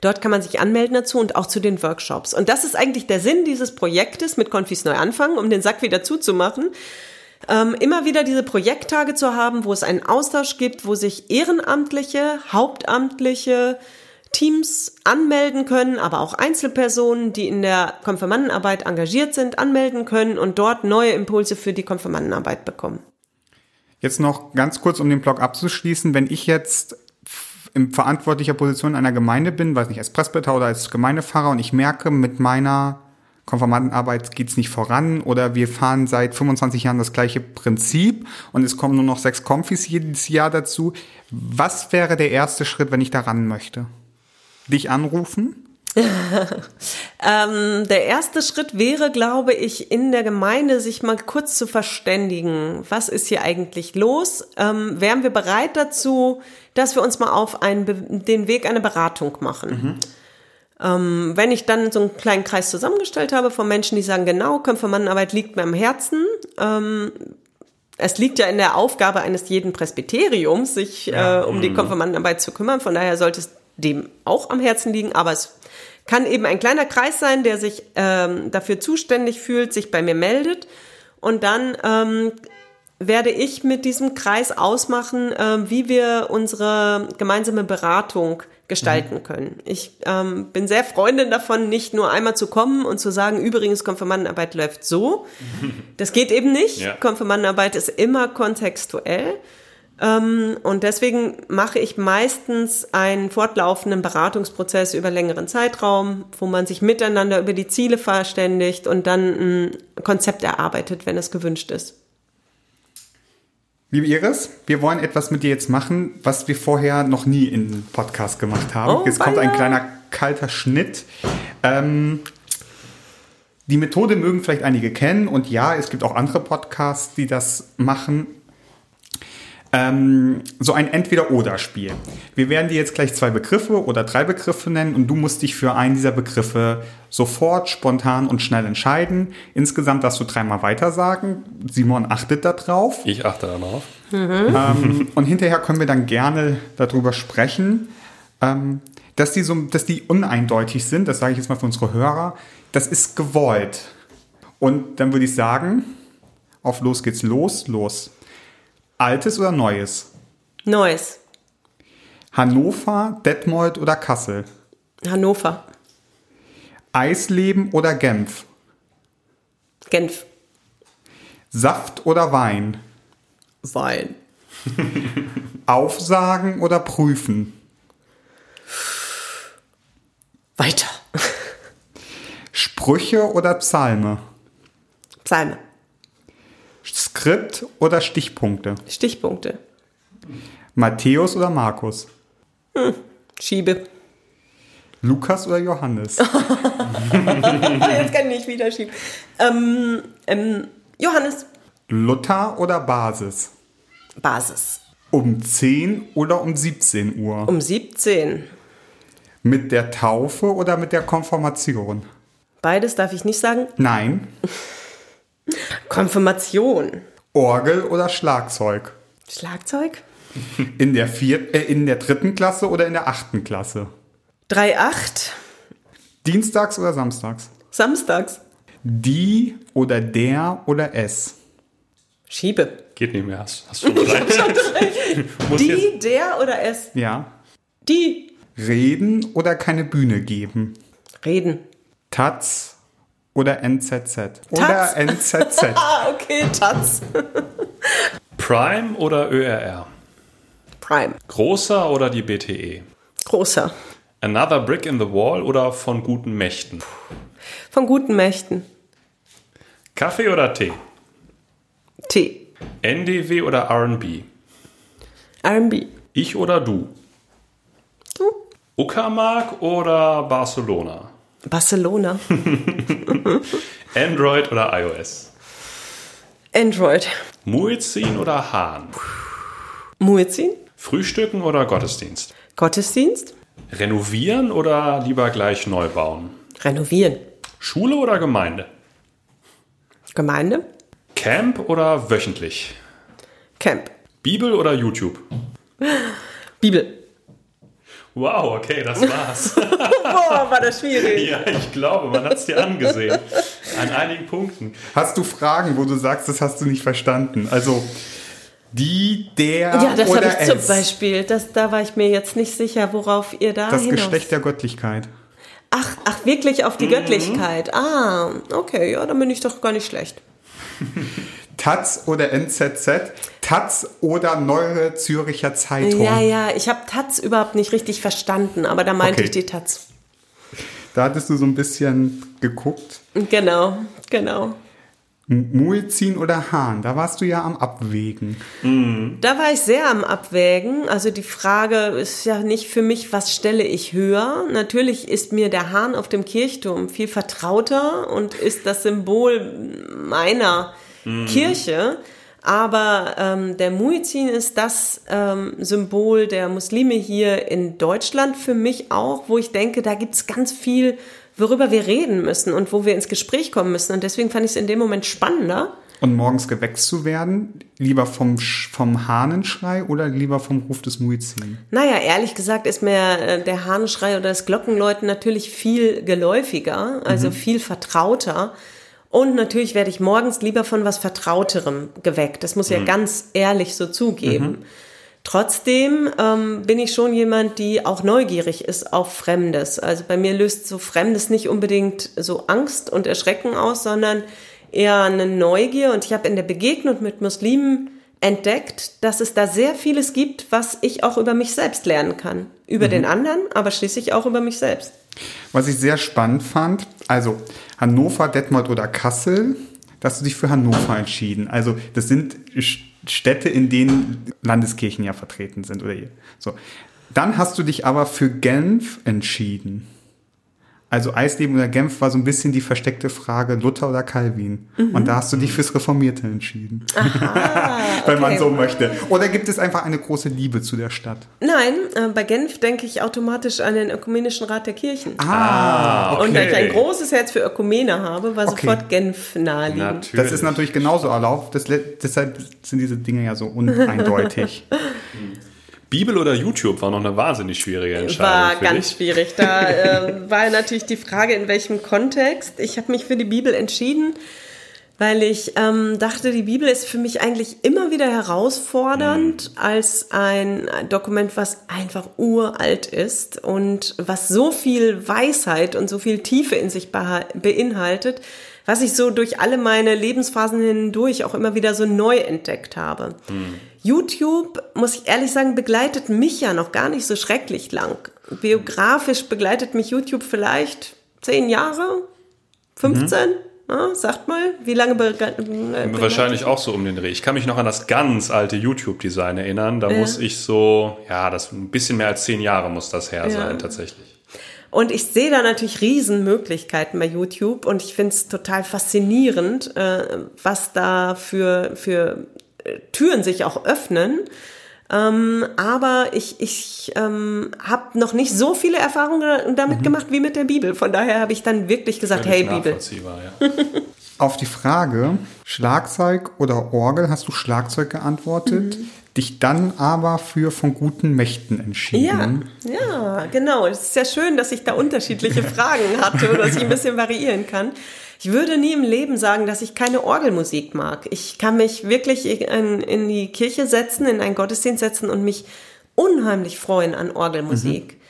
[SPEAKER 3] Dort kann man sich anmelden dazu und auch zu den Workshops. Und das ist eigentlich der Sinn dieses Projektes mit Konfis neu anfangen, um den Sack wieder zuzumachen. Ähm, immer wieder diese Projekttage zu haben, wo es einen Austausch gibt, wo sich Ehrenamtliche, Hauptamtliche, Teams anmelden können, aber auch Einzelpersonen, die in der Konfirmandenarbeit engagiert sind, anmelden können und dort neue Impulse für die Konfirmandenarbeit bekommen.
[SPEAKER 2] Jetzt noch ganz kurz, um den Blog abzuschließen. Wenn ich jetzt in verantwortlicher Position einer Gemeinde bin, weiß nicht, als Presbyter oder als Gemeindepfarrer und ich merke, mit meiner Konfirmandenarbeit geht's nicht voran oder wir fahren seit 25 Jahren das gleiche Prinzip und es kommen nur noch sechs Konfis jedes Jahr dazu. Was wäre der erste Schritt, wenn ich daran möchte? Dich anrufen?
[SPEAKER 3] ähm, der erste Schritt wäre, glaube ich, in der Gemeinde sich mal kurz zu verständigen. Was ist hier eigentlich los? Ähm, wären wir bereit dazu, dass wir uns mal auf einen, den Weg einer Beratung machen? Mhm. Ähm, wenn ich dann so einen kleinen Kreis zusammengestellt habe von Menschen, die sagen, genau, Konfirmandenarbeit liegt mir am Herzen, ähm, es liegt ja in der Aufgabe eines jeden Presbyteriums, sich ja. äh, um die mhm. Konfirmandenarbeit zu kümmern. Von daher sollte es dem auch am Herzen liegen, aber es kann eben ein kleiner Kreis sein, der sich ähm, dafür zuständig fühlt, sich bei mir meldet und dann ähm, werde ich mit diesem Kreis ausmachen, äh, wie wir unsere gemeinsame Beratung gestalten können. Ich ähm, bin sehr Freundin davon, nicht nur einmal zu kommen und zu sagen, übrigens, Konfirmandenarbeit läuft so. Das geht eben nicht.
[SPEAKER 1] Ja.
[SPEAKER 3] Konfirmandenarbeit ist immer kontextuell. Ähm, und deswegen mache ich meistens einen fortlaufenden Beratungsprozess über längeren Zeitraum, wo man sich miteinander über die Ziele verständigt und dann ein Konzept erarbeitet, wenn es gewünscht ist.
[SPEAKER 2] Liebe Iris, wir wollen etwas mit dir jetzt machen, was wir vorher noch nie in Podcast gemacht haben.
[SPEAKER 3] Oh,
[SPEAKER 2] jetzt kommt ein kleiner kalter Schnitt. Ähm, die Methode mögen vielleicht einige kennen und ja, es gibt auch andere Podcasts, die das machen. Ähm, so ein Entweder-Oder-Spiel. Wir werden dir jetzt gleich zwei Begriffe oder drei Begriffe nennen und du musst dich für einen dieser Begriffe sofort, spontan und schnell entscheiden. Insgesamt darfst du dreimal weitersagen. Simon achtet darauf.
[SPEAKER 1] Ich achte darauf.
[SPEAKER 2] Ähm, und hinterher können wir dann gerne darüber sprechen, ähm, dass, die so, dass die uneindeutig sind. Das sage ich jetzt mal für unsere Hörer. Das ist gewollt. Und dann würde ich sagen, auf los geht's los, los. Altes oder Neues?
[SPEAKER 3] Neues.
[SPEAKER 2] Hannover, Detmold oder Kassel?
[SPEAKER 3] Hannover.
[SPEAKER 2] Eisleben oder Genf?
[SPEAKER 3] Genf.
[SPEAKER 2] Saft oder Wein?
[SPEAKER 3] Wein.
[SPEAKER 2] Aufsagen oder prüfen?
[SPEAKER 3] Weiter.
[SPEAKER 2] Sprüche oder Psalme?
[SPEAKER 3] Psalme.
[SPEAKER 2] Skript oder Stichpunkte?
[SPEAKER 3] Stichpunkte.
[SPEAKER 2] Matthäus oder Markus?
[SPEAKER 3] Schiebe.
[SPEAKER 2] Lukas oder Johannes?
[SPEAKER 3] Jetzt kann ich nicht wieder schieben. Ähm, ähm, Johannes.
[SPEAKER 2] Luther oder Basis?
[SPEAKER 3] Basis.
[SPEAKER 2] Um 10 oder um 17 Uhr?
[SPEAKER 3] Um 17.
[SPEAKER 2] Mit der Taufe oder mit der Konfirmation?
[SPEAKER 3] Beides darf ich nicht sagen.
[SPEAKER 2] Nein.
[SPEAKER 3] Konfirmation.
[SPEAKER 2] Orgel oder Schlagzeug?
[SPEAKER 3] Schlagzeug.
[SPEAKER 2] In der, vier, äh, in der dritten Klasse oder in der achten Klasse?
[SPEAKER 3] 3-8.
[SPEAKER 2] Dienstags oder samstags?
[SPEAKER 3] Samstags.
[SPEAKER 2] Die oder der oder es?
[SPEAKER 3] Schiebe.
[SPEAKER 1] Geht nicht mehr. Hast, hast schon? Muss
[SPEAKER 3] Die,
[SPEAKER 1] jetzt,
[SPEAKER 3] der oder es?
[SPEAKER 2] Ja.
[SPEAKER 3] Die.
[SPEAKER 2] Reden oder keine Bühne geben?
[SPEAKER 3] Reden.
[SPEAKER 2] Taz oder NZZ? Oder NZZ.
[SPEAKER 3] Ah, okay, Taz.
[SPEAKER 1] Prime oder ÖRR?
[SPEAKER 3] Prime.
[SPEAKER 1] Großer oder die BTE?
[SPEAKER 3] Großer.
[SPEAKER 1] Another Brick in the Wall oder von guten Mächten?
[SPEAKER 3] Von guten Mächten.
[SPEAKER 1] Kaffee oder Tee?
[SPEAKER 3] T.
[SPEAKER 1] NDW oder RB?
[SPEAKER 3] R&B.
[SPEAKER 1] Ich oder du?
[SPEAKER 3] Du.
[SPEAKER 1] Uckermark oder Barcelona?
[SPEAKER 3] Barcelona.
[SPEAKER 1] Android oder iOS?
[SPEAKER 3] Android.
[SPEAKER 1] Muezzin oder Hahn?
[SPEAKER 3] Muezzin.
[SPEAKER 1] Frühstücken oder Gottesdienst?
[SPEAKER 3] Gottesdienst.
[SPEAKER 1] Renovieren oder lieber gleich neu bauen?
[SPEAKER 3] Renovieren.
[SPEAKER 1] Schule oder Gemeinde?
[SPEAKER 3] Gemeinde.
[SPEAKER 1] Camp oder wöchentlich?
[SPEAKER 3] Camp.
[SPEAKER 1] Bibel oder YouTube?
[SPEAKER 3] Bibel.
[SPEAKER 1] Wow, okay, das war's.
[SPEAKER 3] Boah, war das schwierig.
[SPEAKER 1] ja, ich glaube, man hat es dir angesehen. An einigen Punkten.
[SPEAKER 2] Hast du Fragen, wo du sagst, das hast du nicht verstanden? Also die, der
[SPEAKER 3] Ja, das habe ich zum
[SPEAKER 2] es.
[SPEAKER 3] Beispiel. Das, da war ich mir jetzt nicht sicher, worauf ihr da
[SPEAKER 2] Das
[SPEAKER 3] hinaus...
[SPEAKER 2] Geschlecht der Göttlichkeit.
[SPEAKER 3] Ach, ach, wirklich auf die Göttlichkeit. Ah, okay, ja, dann bin ich doch gar nicht schlecht.
[SPEAKER 2] Taz oder NZZ? Taz oder Neue Züricher Zeitung?
[SPEAKER 3] Ja, ja, ich habe Taz überhaupt nicht richtig verstanden, aber da meinte
[SPEAKER 2] Okay.
[SPEAKER 3] ich die Taz.
[SPEAKER 2] Da hattest du so ein bisschen geguckt.
[SPEAKER 3] Genau, genau.
[SPEAKER 2] Muezzin oder Hahn? Da warst du ja am Abwägen.
[SPEAKER 3] Da war ich sehr am Abwägen. Also die Frage ist ja nicht für mich, was stelle ich höher? Natürlich ist mir der Hahn auf dem Kirchturm viel vertrauter und ist das Symbol meiner Kirche. Aber ähm, der Muezzin ist das ähm, Symbol der Muslime hier in Deutschland für mich auch, wo ich denke, da gibt's ganz viel, worüber wir reden müssen und wo wir ins Gespräch kommen müssen. Und deswegen fand ich es in dem Moment spannender.
[SPEAKER 2] Und morgens geweckt zu werden, lieber vom, vom Hahnenschrei oder lieber vom Ruf des Muezzin?
[SPEAKER 3] Naja, ehrlich gesagt ist mir äh, der Hahnenschrei oder das Glockenläuten natürlich viel geläufiger, also viel vertrauter. Und natürlich werde ich morgens lieber von was Vertrauterem geweckt. Das muss ich ja ganz ehrlich so zugeben. Trotzdem ähm, bin ich schon jemand, die auch neugierig ist auf Fremdes. Also bei mir löst so Fremdes nicht unbedingt so Angst und Erschrecken aus, sondern eher eine Neugier. Und ich habe in der Begegnung mit Muslimen entdeckt, dass es da sehr vieles gibt, was ich auch über mich selbst lernen kann. Über den anderen, aber schließlich auch über mich selbst.
[SPEAKER 2] Was ich sehr spannend fand, also Hannover, Detmold oder Kassel, da hast du dich für Hannover entschieden. Also das sind Städte, in denen Landeskirchen ja vertreten sind. Oder hier. so. Dann hast du dich aber für Genf entschieden. Also Eisleben oder Genf war so ein bisschen die versteckte Frage Luther oder Calvin. Und da hast du dich fürs Reformierte entschieden. Wenn man
[SPEAKER 3] okay.
[SPEAKER 2] so möchte. Oder gibt es einfach eine große Liebe zu der Stadt?
[SPEAKER 3] Nein, äh, bei Genf denke ich automatisch an den Ökumenischen Rat der Kirchen.
[SPEAKER 2] Ah,
[SPEAKER 3] Und da ich ein großes Herz für Ökumene habe, war
[SPEAKER 2] Okay.
[SPEAKER 3] sofort Genf naheliegend.
[SPEAKER 1] Natürlich.
[SPEAKER 2] Das ist natürlich genauso erlaubt. Das, deshalb sind diese Dinge ja so uneindeutig.
[SPEAKER 1] Bibel oder YouTube war noch eine wahnsinnig schwierige Entscheidung.
[SPEAKER 3] War ganz
[SPEAKER 1] dich.
[SPEAKER 3] schwierig. Da äh, war natürlich die Frage, in welchem Kontext. Ich habe mich für die Bibel entschieden, weil ich ähm, dachte, die Bibel ist für mich eigentlich immer wieder herausfordernd als ein Dokument, was einfach uralt ist und was so viel Weisheit und so viel Tiefe in sich beinhaltet, was ich so durch alle meine Lebensphasen hindurch auch immer wieder so neu entdeckt habe. YouTube, muss ich ehrlich sagen, begleitet mich ja noch gar nicht so schrecklich lang. Biografisch begleitet mich YouTube vielleicht zehn Jahre, 15, ja, sagt mal, wie lange begleitet
[SPEAKER 1] Wahrscheinlich auch so um den Dreh. Ich kann mich noch an das ganz alte YouTube-Design erinnern. Da muss ich so, ja, das ein bisschen mehr als zehn Jahre muss das her sein, tatsächlich.
[SPEAKER 3] Und ich sehe da natürlich Riesenmöglichkeiten bei YouTube und ich finde es total faszinierend, äh, was da für, für äh, Türen sich auch öffnen. Ähm, aber ich, ich ähm, habe noch nicht so viele Erfahrungen damit gemacht wie mit der Bibel. Von daher habe ich dann wirklich gesagt,
[SPEAKER 1] Völlig
[SPEAKER 3] hey Bibel.
[SPEAKER 1] ja.
[SPEAKER 2] Auf die Frage Schlagzeug oder Orgel hast du Schlagzeug geantwortet, dich dann aber für von guten Mächten entschieden.
[SPEAKER 3] Ja, ja, genau. Es ist ja schön, dass ich da unterschiedliche Fragen hatte oder dass ich ein bisschen variieren kann. Ich würde nie im Leben sagen, dass ich keine Orgelmusik mag. Ich kann mich wirklich in, in die Kirche setzen, in einen Gottesdienst setzen und mich unheimlich freuen an Orgelmusik.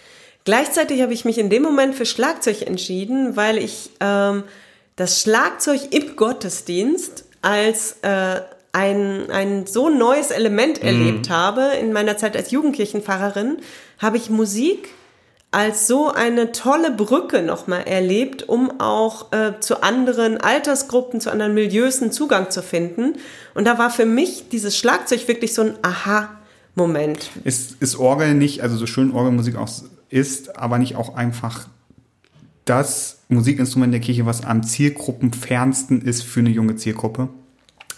[SPEAKER 3] Gleichzeitig habe ich mich in dem Moment für Schlagzeug entschieden, weil ich ähm, das Schlagzeug im Gottesdienst als äh, ein, ein so neues Element erlebt habe. In meiner Zeit als Jugendkirchenpfarrerin habe ich Musik als so eine tolle Brücke nochmal erlebt, um auch äh, zu anderen Altersgruppen, zu anderen Milieus einen Zugang zu finden. Und da war für mich dieses Schlagzeug wirklich so ein Aha-Moment.
[SPEAKER 2] Ist, ist Orgel nicht, also so schön Orgelmusik auch ist, aber nicht auch einfach das Musikinstrument der Kirche, was am zielgruppenfernsten ist für eine junge Zielgruppe?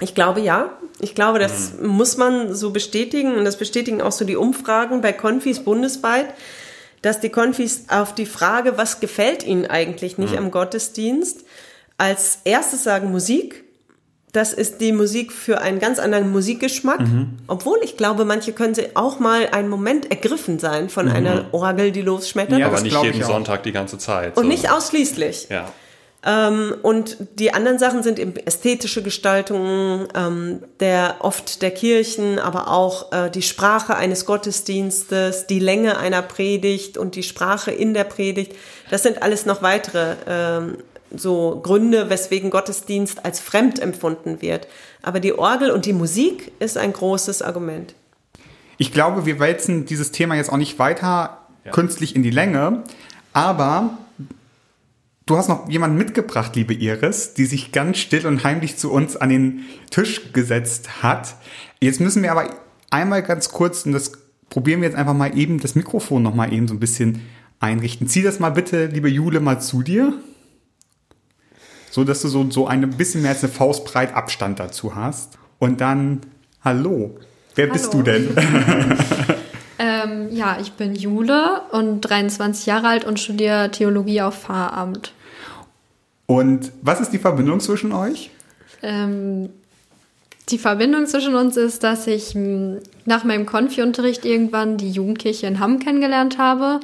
[SPEAKER 3] Ich glaube ja. Ich glaube, das muss man so bestätigen und das bestätigen auch so die Umfragen bei Konfis bundesweit, dass die Konfis auf die Frage, was gefällt ihnen eigentlich nicht am Gottesdienst, als erstes sagen Musik. Das ist die Musik für einen ganz anderen Musikgeschmack. Obwohl ich glaube, manche können sie auch mal einen Moment ergriffen sein von einer Orgel, die losschmettert.
[SPEAKER 2] Ja,
[SPEAKER 1] Aber
[SPEAKER 2] das
[SPEAKER 1] nicht jeden. Sonntag die ganze Zeit.
[SPEAKER 3] und
[SPEAKER 1] so.
[SPEAKER 3] nicht ausschließlich.
[SPEAKER 1] Ja.
[SPEAKER 3] Ähm, und die anderen Sachen sind eben ästhetische Gestaltungen ähm, der oft der Kirchen, aber auch äh, die Sprache eines Gottesdienstes, die Länge einer Predigt und die Sprache in der Predigt. Das sind alles noch weitere ähm, so Gründe, weswegen Gottesdienst als fremd empfunden wird. Aber die Orgel und die Musik ist ein großes Argument.
[SPEAKER 2] Ich glaube, wir wälzen dieses Thema jetzt auch nicht weiter künstlich in die Länge, aber du hast noch jemanden mitgebracht, liebe Iris, die sich ganz still und heimlich zu uns an den Tisch gesetzt hat. Jetzt müssen wir aber einmal ganz kurz, und das probieren wir jetzt einfach mal eben, das Mikrofon noch mal eben so ein bisschen einrichten. Zieh das mal bitte, liebe Jule, mal zu dir. So, dass du so, so ein bisschen mehr als eine Faustbreit Abstand dazu hast. Und dann, hallo, wer bist du
[SPEAKER 4] Hallo.
[SPEAKER 2] denn?
[SPEAKER 4] Ähm, ja, ich bin Jule und 23 Jahre alt und studiere Theologie auf Pfarramt.
[SPEAKER 2] Und was ist die Verbindung zwischen euch?
[SPEAKER 4] Ähm, die Verbindung zwischen uns ist, dass ich m, nach meinem Konfi-Unterricht irgendwann die Jugendkirche in Hamm kennengelernt habe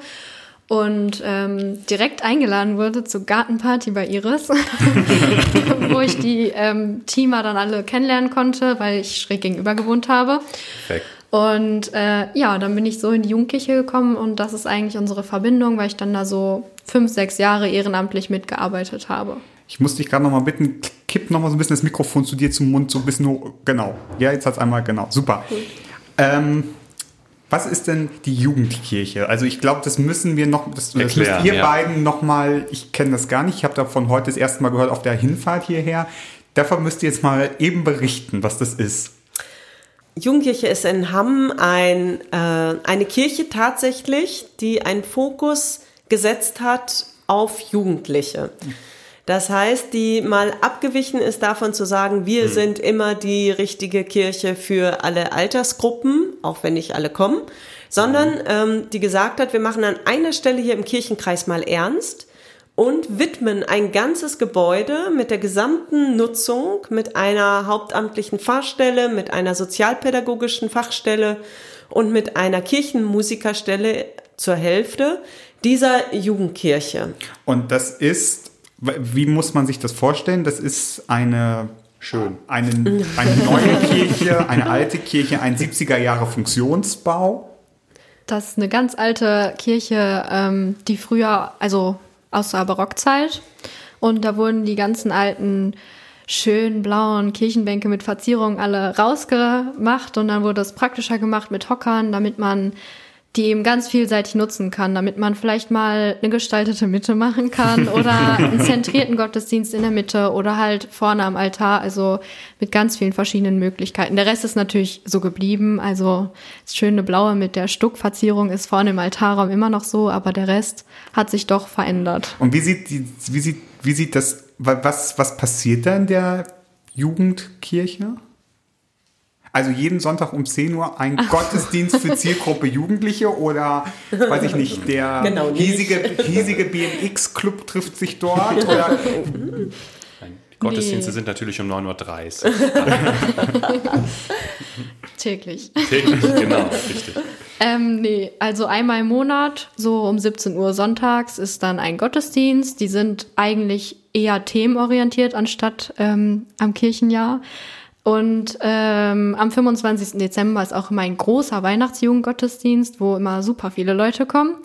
[SPEAKER 4] und ähm, direkt eingeladen wurde zur Gartenparty bei Iris, wo ich die ähm, Teamer dann alle kennenlernen konnte, weil ich schräg gegenüber gewohnt habe.
[SPEAKER 1] Perfekt.
[SPEAKER 4] Und äh, ja, dann bin ich so in die Jugendkirche gekommen und das ist eigentlich unsere Verbindung, weil ich dann da so fünf, sechs Jahre ehrenamtlich mitgearbeitet habe.
[SPEAKER 2] Ich muss dich gerade noch mal bitten, kipp noch mal so ein bisschen das Mikrofon zu dir zum Mund, so ein bisschen hoch. Genau. Ja, jetzt hat's einmal, genau. Super. Ähm, was ist denn die Jugendkirche? Also ich glaube, das müssen wir noch, das, das
[SPEAKER 1] Erklären,
[SPEAKER 2] müsst ihr
[SPEAKER 1] ja.
[SPEAKER 2] beiden noch mal, ich kenne das gar nicht, ich habe davon heute das erste Mal gehört auf der Hinfahrt hierher. Davon müsst ihr jetzt mal eben berichten, was das ist.
[SPEAKER 3] Jugendkirche ist in Hamm ein, äh, eine Kirche tatsächlich, die einen Fokus gesetzt hat auf Jugendliche. Das heißt, die mal abgewichen ist davon zu sagen, wir sind immer die richtige Kirche für alle Altersgruppen, auch wenn nicht alle kommen, sondern ähm, die gesagt hat, wir machen an einer Stelle hier im Kirchenkreis mal ernst und widmen ein ganzes Gebäude mit der gesamten Nutzung, mit einer hauptamtlichen Fachstelle, mit einer sozialpädagogischen Fachstelle und mit einer Kirchenmusikerstelle zur Hälfte dieser Jugendkirche.
[SPEAKER 2] Und das ist, wie muss man sich das vorstellen? Das ist eine Schön. Eine, eine neue Kirche, eine alte Kirche, ein 70er Jahre Funktionsbau.
[SPEAKER 4] Das ist eine ganz alte Kirche, ähm, die früher, also aus der Barockzeit. Und da wurden die ganzen alten, schönen blauen Kirchenbänke mit Verzierungen alle rausgemacht. Und dann wurde es praktischer gemacht mit Hockern, damit man die eben ganz vielseitig nutzen kann, damit man vielleicht mal eine gestaltete Mitte machen kann oder einen zentrierten Gottesdienst in der Mitte oder halt vorne am Altar, also mit ganz vielen verschiedenen Möglichkeiten. Der Rest ist natürlich so geblieben, also das schöne Blaue mit der Stuckverzierung ist vorne im Altarraum immer noch so, aber der Rest hat sich doch verändert.
[SPEAKER 2] Und wie sieht die, wie sieht, wie sieht das, was, was passiert da in der Jugendkirche? Also jeden Sonntag um 10 Uhr ein Gottesdienst für Zielgruppe Jugendliche oder, weiß ich nicht, der
[SPEAKER 3] Genau nicht.
[SPEAKER 2] hiesige, hiesige BMX-Club trifft sich dort oder
[SPEAKER 1] Nein, Die Gottesdienste
[SPEAKER 4] Nee.
[SPEAKER 1] sind natürlich um 9.30 Uhr.
[SPEAKER 4] Täglich.
[SPEAKER 1] Täglich, genau, richtig.
[SPEAKER 4] Ähm, nee, also einmal im Monat, so um 17 Uhr sonntags, ist dann ein Gottesdienst. Die sind eigentlich eher themenorientiert anstatt ähm, am Kirchenjahr. Und ähm, am 25. Dezember ist auch immer ein großer Weihnachtsjugendgottesdienst, wo immer super viele Leute kommen.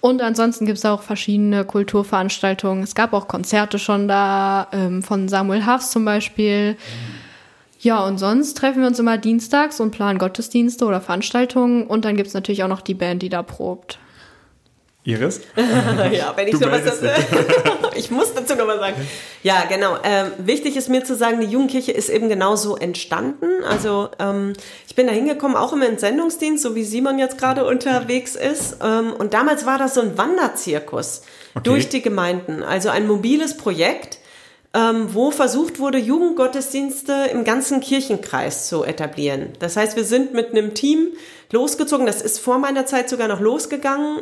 [SPEAKER 4] Und ansonsten gibt's auch verschiedene Kulturveranstaltungen. Es gab auch Konzerte schon da, ähm, von Samuel Hafs zum Beispiel. Ja, und sonst treffen wir uns immer dienstags und planen Gottesdienste oder Veranstaltungen. Und dann gibt's natürlich auch noch die Band, die da probt.
[SPEAKER 2] Iris?
[SPEAKER 3] ja, wenn ich
[SPEAKER 2] Du
[SPEAKER 3] so was
[SPEAKER 2] meldest
[SPEAKER 3] Ich muss dazu noch mal sagen. Ja, genau. Ähm, wichtig ist mir zu sagen, die Jugendkirche ist eben genauso entstanden. Also ähm, ich bin da hingekommen, auch im Entsendungsdienst, so wie Simon jetzt gerade unterwegs ist. Ähm, und damals war das so ein Wanderzirkus
[SPEAKER 2] Okay.
[SPEAKER 3] durch die Gemeinden. Also ein mobiles Projekt, ähm, wo versucht wurde, Jugendgottesdienste im ganzen Kirchenkreis zu etablieren. Das heißt, wir sind mit einem Team losgezogen. Das ist vor meiner Zeit sogar noch losgegangen.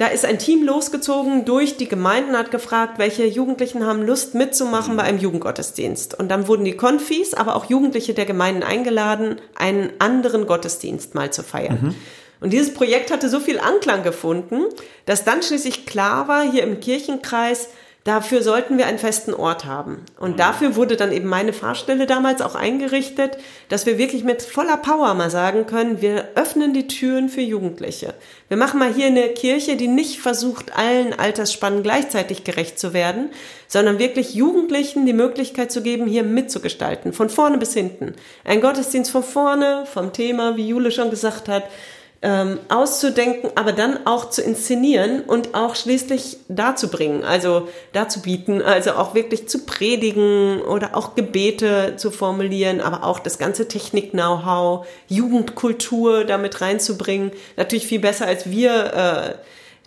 [SPEAKER 3] Da ist ein Team losgezogen durch die Gemeinden, hat gefragt, welche Jugendlichen haben Lust mitzumachen bei einem Jugendgottesdienst. Und dann wurden die Konfis, aber auch Jugendliche der Gemeinden eingeladen, einen anderen Gottesdienst mal zu feiern. Und dieses Projekt hatte so viel Anklang gefunden, dass dann schließlich klar war, hier im Kirchenkreis, dafür sollten wir einen festen Ort haben. Und dafür wurde dann eben meine Fahrstelle damals auch eingerichtet, dass wir wirklich mit voller Power mal sagen können, wir öffnen die Türen für Jugendliche. Wir machen mal hier eine Kirche, die nicht versucht, allen Altersspannen gleichzeitig gerecht zu werden, sondern wirklich Jugendlichen die Möglichkeit zu geben, hier mitzugestalten, von vorne bis hinten. Ein Gottesdienst von vorne, vom Thema, wie Jule schon gesagt hat, ähm, auszudenken, aber dann auch zu inszenieren und auch schließlich darzubringen, also dazu bieten, also auch wirklich zu predigen oder auch Gebete zu formulieren, aber auch das ganze Technik-Know-how, Jugendkultur damit reinzubringen. Natürlich viel besser als wir äh,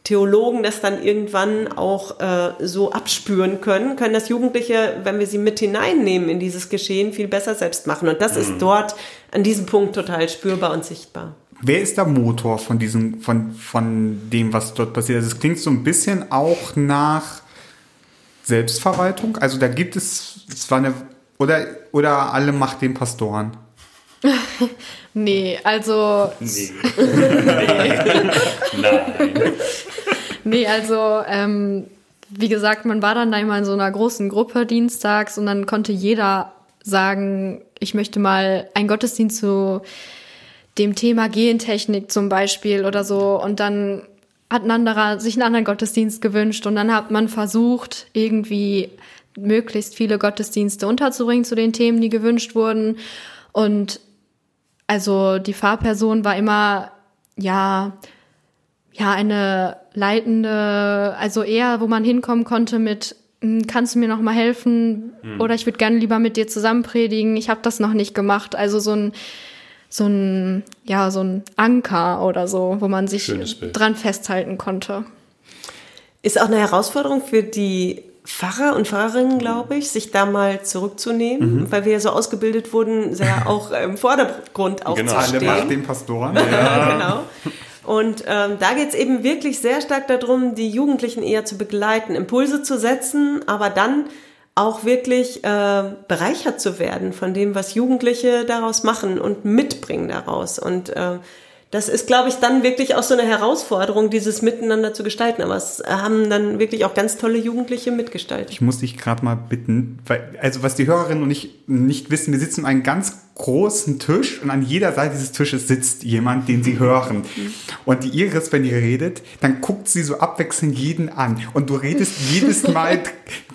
[SPEAKER 3] Theologen das dann irgendwann auch äh, so abspüren können, können das Jugendliche, wenn wir sie mit hineinnehmen in dieses Geschehen, viel besser selbst machen. Und das ist dort an diesem Punkt total spürbar und sichtbar.
[SPEAKER 2] Wer ist der Motor von diesem, von, von dem, was dort passiert? Also es klingt so ein bisschen auch nach Selbstverwaltung. Also da gibt es zwar eine, oder, oder alle macht den Pastoren.
[SPEAKER 4] Nee, also,
[SPEAKER 1] Nee. nee. Nein.
[SPEAKER 4] nee, also, ähm, wie gesagt, man war dann da immer in so einer großen Gruppe dienstags und dann konnte jeder sagen, ich möchte mal einen Gottesdienst zu dem Thema Gentechnik zum Beispiel oder so und dann hat ein anderer sich einen anderen Gottesdienst gewünscht und dann hat man versucht, irgendwie möglichst viele Gottesdienste unterzubringen zu den Themen, die gewünscht wurden. Und also die Fahrperson war immer, ja, ja, eine leitende, also eher, wo man hinkommen konnte mit, hm, kannst du mir noch mal helfen? Mhm. Oder ich würde gerne lieber mit dir zusammen predigen. Ich habe das noch nicht gemacht. Also so ein, so ein, ja, so ein Anker oder so, wo man sich dran festhalten konnte.
[SPEAKER 3] Ist auch eine Herausforderung für die Pfarrer und Pfarrerinnen, glaube ich, sich da mal zurückzunehmen, mhm. weil wir ja so ausgebildet wurden, sehr auch im Vordergrund auch genau. Alle
[SPEAKER 2] den Pastoren. Ja.
[SPEAKER 3] genau. Und ähm, da geht es eben wirklich sehr stark darum, die Jugendlichen eher zu begleiten, Impulse zu setzen, aber dann auch wirklich äh, bereichert zu werden von dem, was Jugendliche daraus machen und mitbringen daraus. Und äh, das ist, glaube ich, dann wirklich auch so eine Herausforderung, dieses Miteinander zu gestalten. Aber es haben dann wirklich auch ganz tolle Jugendliche mitgestaltet.
[SPEAKER 2] Ich muss dich gerade mal bitten, weil, also was die Hörerinnen und ich nicht wissen, wir sitzen an einem ganz großen Tisch und an jeder Seite dieses Tisches sitzt jemand, den sie hören. Und die Iris, wenn ihr redet, dann guckt sie so abwechselnd jeden an. Und du redest jedes Mal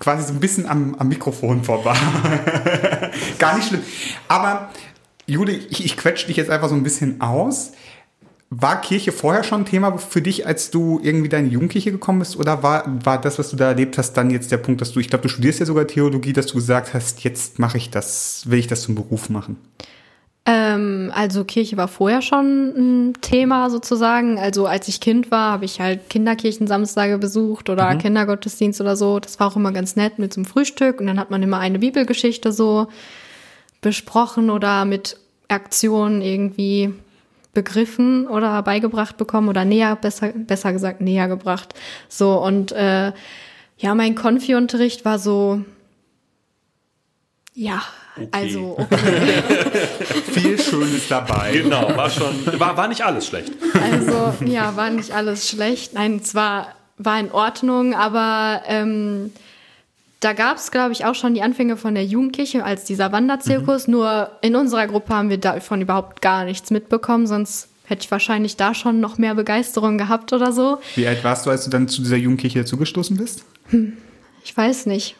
[SPEAKER 2] quasi so ein bisschen am, am Mikrofon vorbei. Gar nicht schlimm. Aber Jude, ich, ich quetsche dich jetzt einfach so ein bisschen aus. War Kirche vorher schon ein Thema für dich, als du irgendwie deine Jugendliche gekommen bist? Oder war, war das, was du da erlebt hast, dann jetzt der Punkt, dass du, ich glaube, du studierst ja sogar Theologie, dass du gesagt hast, jetzt mache ich das, will ich das zum Beruf machen?
[SPEAKER 4] Ähm, also Kirche war vorher schon ein Thema sozusagen. Also als ich Kind war, habe ich halt Kinderkirchensamstage besucht oder mhm. Kindergottesdienst oder so. Das war auch immer ganz nett mit so einem Frühstück und dann hat man immer eine Bibelgeschichte so besprochen oder mit Aktionen irgendwie begriffen oder beigebracht bekommen oder näher, besser, besser gesagt, näher gebracht. So, und äh, ja, mein Konfi-Unterricht war so, ja, okay. also okay.
[SPEAKER 2] viel Schönes dabei.
[SPEAKER 1] Genau, war schon, war, war nicht alles schlecht.
[SPEAKER 4] Also, ja, war nicht alles schlecht. Nein, zwar war in Ordnung, aber ähm, da gab es, glaube ich, auch schon die Anfänge von der Jugendkirche als dieser Wanderzirkus. Mhm. Nur in unserer Gruppe haben wir davon überhaupt gar nichts mitbekommen, sonst hätte ich wahrscheinlich da schon noch mehr Begeisterung gehabt oder so.
[SPEAKER 2] Wie alt warst du, als du dann zu dieser Jugendkirche dazugestoßen bist?
[SPEAKER 4] Hm, ich weiß nicht.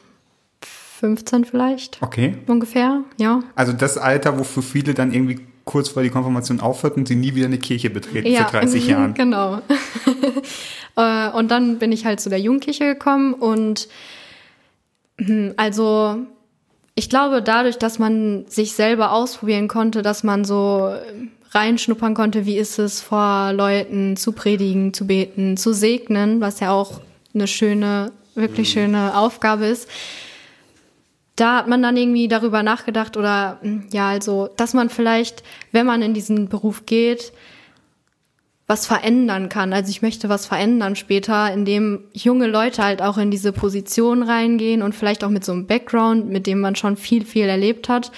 [SPEAKER 4] 15 vielleicht.
[SPEAKER 2] Okay.
[SPEAKER 4] Ungefähr, ja.
[SPEAKER 2] Also das Alter, wo für viele dann irgendwie kurz vor die Konfirmation aufhört und sie nie wieder eine Kirche betreten ja, für 30 Jahren.
[SPEAKER 4] Genau. Äh, und dann bin ich halt zu der Jugendkirche gekommen und also ich glaube, dadurch, dass man sich selber ausprobieren konnte, dass man so reinschnuppern konnte, wie ist es vor Leuten zu predigen, zu beten, zu segnen, was ja auch eine schöne, wirklich mhm. schöne Aufgabe ist. Da hat man dann irgendwie darüber nachgedacht oder hm, ja, also, dass man vielleicht, wenn man in diesen Beruf geht, was verändern kann. Also ich möchte was verändern später, indem junge Leute halt auch in diese Position reingehen und vielleicht auch mit so einem Background, mit dem man schon viel, viel erlebt hat.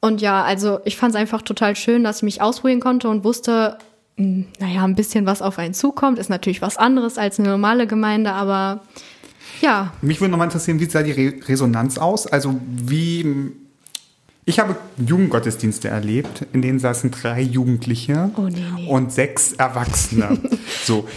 [SPEAKER 4] Und ja, also ich fand es einfach total schön, dass ich mich ausprobieren konnte und wusste, hm, naja, ein bisschen was auf einen zukommt, ist natürlich was anderes als eine normale Gemeinde, aber ja.
[SPEAKER 2] Mich würde nochmal interessieren, wie sah die Re Resonanz aus? Also wie ich habe Jugendgottesdienste erlebt, in denen saßen drei Jugendliche oh, nee, nee. und sechs Erwachsene. so.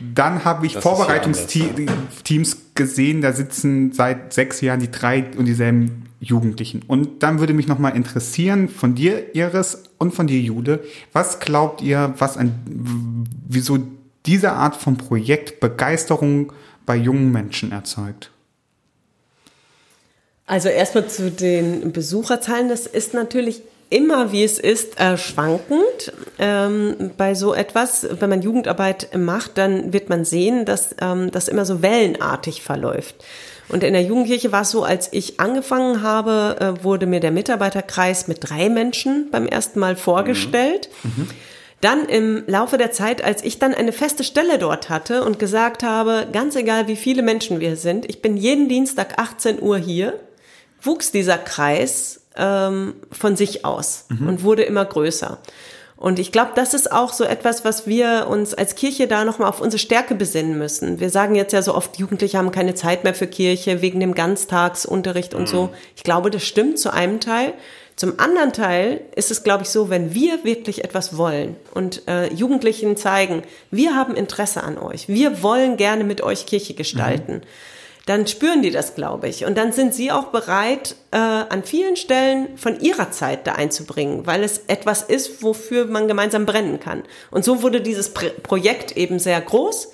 [SPEAKER 2] Dann habe ich Vorbereitungsteams gesehen, da sitzen seit sechs Jahren die drei und dieselben Jugendlichen. Und dann würde mich nochmal interessieren von dir, Iris, und von dir, Jude, was glaubt ihr, was ein, wieso diese Art von Projekt Begeisterung bei jungen Menschen erzeugt?
[SPEAKER 3] Also erstmal zu den Besucherzahlen. Das ist natürlich immer, wie es ist, äh, schwankend ähm, bei so etwas. Wenn man Jugendarbeit macht, dann wird man sehen, dass ähm, das immer so wellenartig verläuft. Und in der Jugendkirche war es so, als ich angefangen habe, äh, wurde mir der Mitarbeiterkreis mit drei Menschen beim ersten Mal vorgestellt. Mhm. Mhm. Dann im Laufe der Zeit, als ich dann eine feste Stelle dort hatte und gesagt habe, ganz egal wie viele Menschen wir sind, ich bin jeden Dienstag 18 Uhr hier, wuchs dieser Kreis ähm, von sich aus mhm. und wurde immer größer. Und ich glaube, das ist auch so etwas, was wir uns als Kirche da nochmal auf unsere Stärke besinnen müssen. Wir sagen jetzt ja so oft, Jugendliche haben keine Zeit mehr für Kirche wegen dem Ganztagsunterricht und so. Ich glaube, das stimmt zu einem Teil. Zum anderen Teil ist es, glaube ich, so, wenn wir wirklich etwas wollen und äh, Jugendlichen zeigen, wir haben Interesse an euch, wir wollen gerne mit euch Kirche gestalten. Mhm dann spüren die das, glaube ich. Und dann sind sie auch bereit, äh, an vielen Stellen von ihrer Zeit da einzubringen, weil es etwas ist, wofür man gemeinsam brennen kann. Und so wurde dieses Pro Projekt eben sehr groß.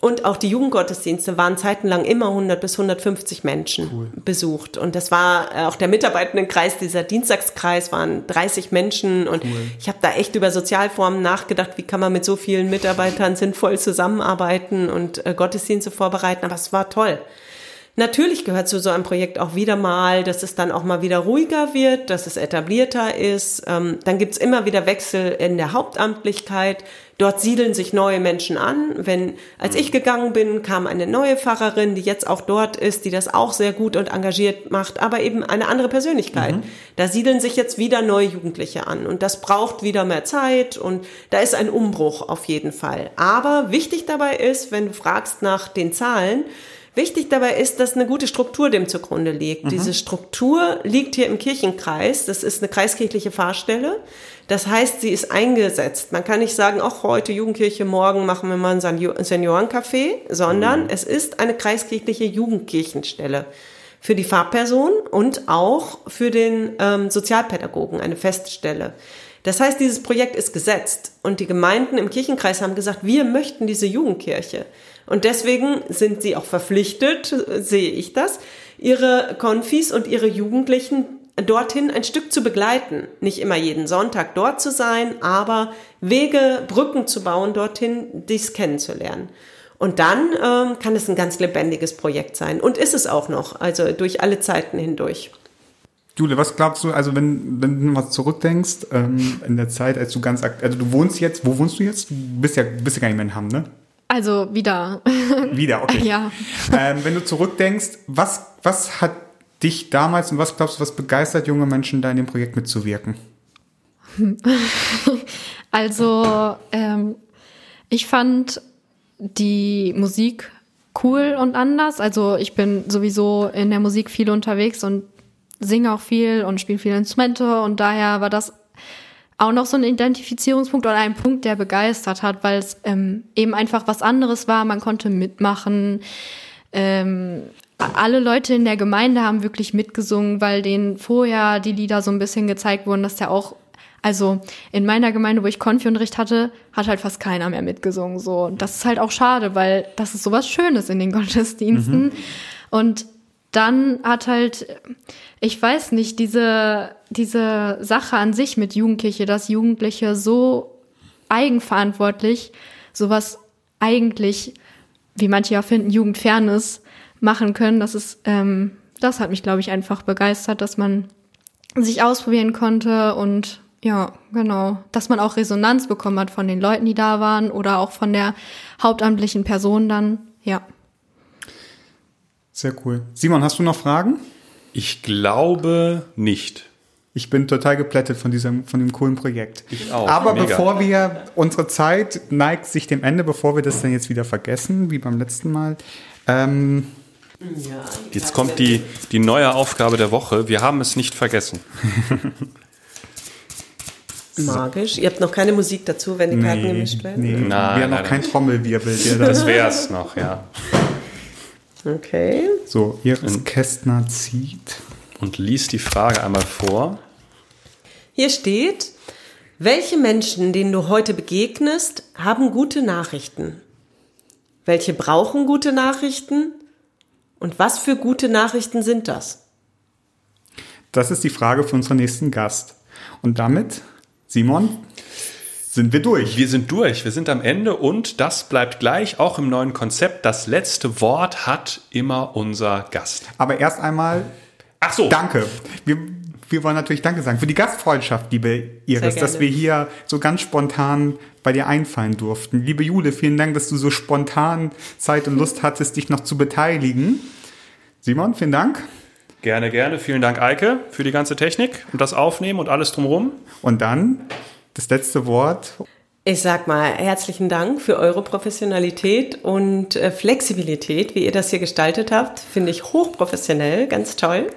[SPEAKER 3] Und auch die Jugendgottesdienste waren zeitenlang immer 100 bis 150 Menschen cool. besucht. Und das war äh, auch der Mitarbeitendenkreis, dieser Dienstagskreis waren 30 Menschen. Und cool. ich habe da echt über Sozialformen nachgedacht, wie kann man mit so vielen Mitarbeitern sinnvoll zusammenarbeiten und äh, Gottesdienste vorbereiten. Aber es war toll. Natürlich gehört zu so einem Projekt auch wieder mal, dass es dann auch mal wieder ruhiger wird, dass es etablierter ist. Ähm, dann gibt's immer wieder Wechsel in der Hauptamtlichkeit. Dort siedeln sich neue Menschen an. Wenn, als ich gegangen bin, kam eine neue Pfarrerin, die jetzt auch dort ist, die das auch sehr gut und engagiert macht, aber eben eine andere Persönlichkeit. Mhm. Da siedeln sich jetzt wieder neue Jugendliche an und das braucht wieder mehr Zeit und da ist ein Umbruch auf jeden Fall. Aber wichtig dabei ist, wenn du fragst nach den Zahlen, Wichtig dabei ist, dass eine gute Struktur dem zugrunde liegt. Mhm. Diese Struktur liegt hier im Kirchenkreis. Das ist eine kreiskirchliche Fahrstelle. Das heißt, sie ist eingesetzt. Man kann nicht sagen, auch heute Jugendkirche, morgen machen wir mal ein Seniorencafé, sondern mhm. es ist eine kreiskirchliche Jugendkirchenstelle für die Fahrperson und auch für den ähm, Sozialpädagogen eine Feststelle. Das heißt, dieses Projekt ist gesetzt und die Gemeinden im Kirchenkreis haben gesagt, wir möchten diese Jugendkirche. Und deswegen sind sie auch verpflichtet, sehe ich das, ihre Konfis und ihre Jugendlichen dorthin ein Stück zu begleiten. Nicht immer jeden Sonntag dort zu sein, aber Wege, Brücken zu bauen dorthin, dies kennenzulernen. Und dann ähm, kann es ein ganz lebendiges Projekt sein. Und ist es auch noch, also durch alle Zeiten hindurch.
[SPEAKER 2] Jule, was glaubst du, also wenn, wenn du mal zurückdenkst, ähm, in der Zeit, als du ganz, also du wohnst jetzt, wo wohnst du jetzt? Du bist ja, bist ja gar nicht mehr in Hamm, ne?
[SPEAKER 4] Also wieder.
[SPEAKER 2] wieder, okay.
[SPEAKER 4] Ja.
[SPEAKER 2] Ähm, wenn du zurückdenkst, was, was hat dich damals und was glaubst du, was begeistert junge Menschen, da in dem Projekt mitzuwirken?
[SPEAKER 4] Also, ähm, ich fand die Musik cool und anders. Also ich bin sowieso in der Musik viel unterwegs und singe auch viel und spiele viele Instrumente und daher war das auch noch so ein Identifizierungspunkt oder ein Punkt, der begeistert hat, weil es ähm, eben einfach was anderes war. Man konnte mitmachen. Ähm, alle Leute in der Gemeinde haben wirklich mitgesungen, weil denen vorher die Lieder so ein bisschen gezeigt wurden, dass der auch, also in meiner Gemeinde, wo ich Konfi-Unterricht hatte, hat halt fast keiner mehr mitgesungen. So, und das ist halt auch schade, weil das ist sowas Schönes in den Gottesdiensten. Mhm. Und dann hat halt, ich weiß nicht, diese, diese Sache an sich mit Jugendliche, dass Jugendliche so eigenverantwortlich sowas eigentlich, wie manche ja finden, Jugendfernes machen können, das ist, ähm, das hat mich, glaube ich, einfach begeistert, dass man sich ausprobieren konnte und ja, genau, dass man auch Resonanz bekommen hat von den Leuten, die da waren oder auch von der hauptamtlichen Person dann, ja.
[SPEAKER 2] Sehr cool. Simon, hast du noch Fragen?
[SPEAKER 1] Ich glaube nicht.
[SPEAKER 2] Ich bin total geplättet von diesem, von dem coolen Projekt.
[SPEAKER 1] Ich auch.
[SPEAKER 2] Aber Mega. bevor wir, unsere Zeit neigt sich dem Ende, bevor wir das dann jetzt wieder vergessen, wie beim letzten Mal. Ähm,
[SPEAKER 1] ja, jetzt kommt die, die neue Aufgabe der Woche. Wir haben es nicht vergessen.
[SPEAKER 3] Magisch. Ihr habt noch keine Musik dazu, wenn die Karten nee, gemischt werden?
[SPEAKER 2] Nee, nein, wir haben noch kein Trommelwirbel.
[SPEAKER 1] Das wäre es noch, ja.
[SPEAKER 3] Okay.
[SPEAKER 2] So, Iris Kästner zieht.
[SPEAKER 1] Und liest die Frage einmal vor.
[SPEAKER 3] Hier steht, welche Menschen, denen du heute begegnest, haben gute Nachrichten? Welche brauchen gute Nachrichten? Und was für gute Nachrichten sind das?
[SPEAKER 2] Das ist die Frage für unseren nächsten Gast. Und damit, Simon, sind wir durch.
[SPEAKER 1] Wir sind durch. Wir sind am Ende und das bleibt gleich auch im neuen Konzept. Das letzte Wort hat immer unser Gast.
[SPEAKER 2] Aber erst einmal.
[SPEAKER 1] Ach so.
[SPEAKER 2] Danke. Wir, wir wollen natürlich Danke sagen für die Gastfreundschaft, liebe Iris, dass wir hier so ganz spontan bei dir einfallen durften. Liebe Jule, vielen Dank, dass du so spontan Zeit und Lust hattest, dich noch zu beteiligen. Simon, vielen Dank.
[SPEAKER 1] Gerne, gerne. Vielen Dank, Eike, für die ganze Technik und das Aufnehmen und alles drumherum.
[SPEAKER 2] Und dann das letzte Wort.
[SPEAKER 3] Ich sag mal herzlichen Dank für eure Professionalität und äh, Flexibilität, wie ihr das hier gestaltet habt. Finde ich hochprofessionell, ganz toll.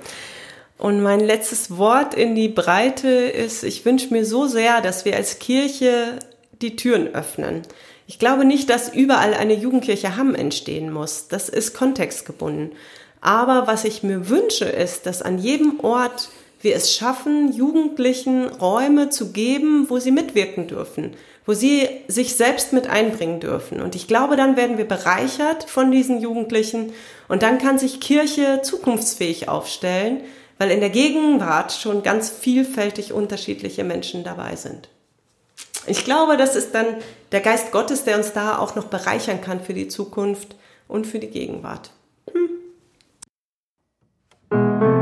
[SPEAKER 3] Und mein letztes Wort in die Breite ist, ich wünsche mir so sehr, dass wir als Kirche die Türen öffnen. Ich glaube nicht, dass überall eine Jugendkirche Hamm entstehen muss. Das ist kontextgebunden. Aber was ich mir wünsche, ist, dass an jedem Ort wir es schaffen, Jugendlichen Räume zu geben, wo sie mitwirken dürfen wo sie sich selbst mit einbringen dürfen. Und ich glaube, dann werden wir bereichert von diesen Jugendlichen und dann kann sich Kirche zukunftsfähig aufstellen, weil in der Gegenwart schon ganz vielfältig unterschiedliche Menschen dabei sind. Ich glaube, das ist dann der Geist Gottes, der uns da auch noch bereichern kann für die Zukunft und für die Gegenwart. Hm.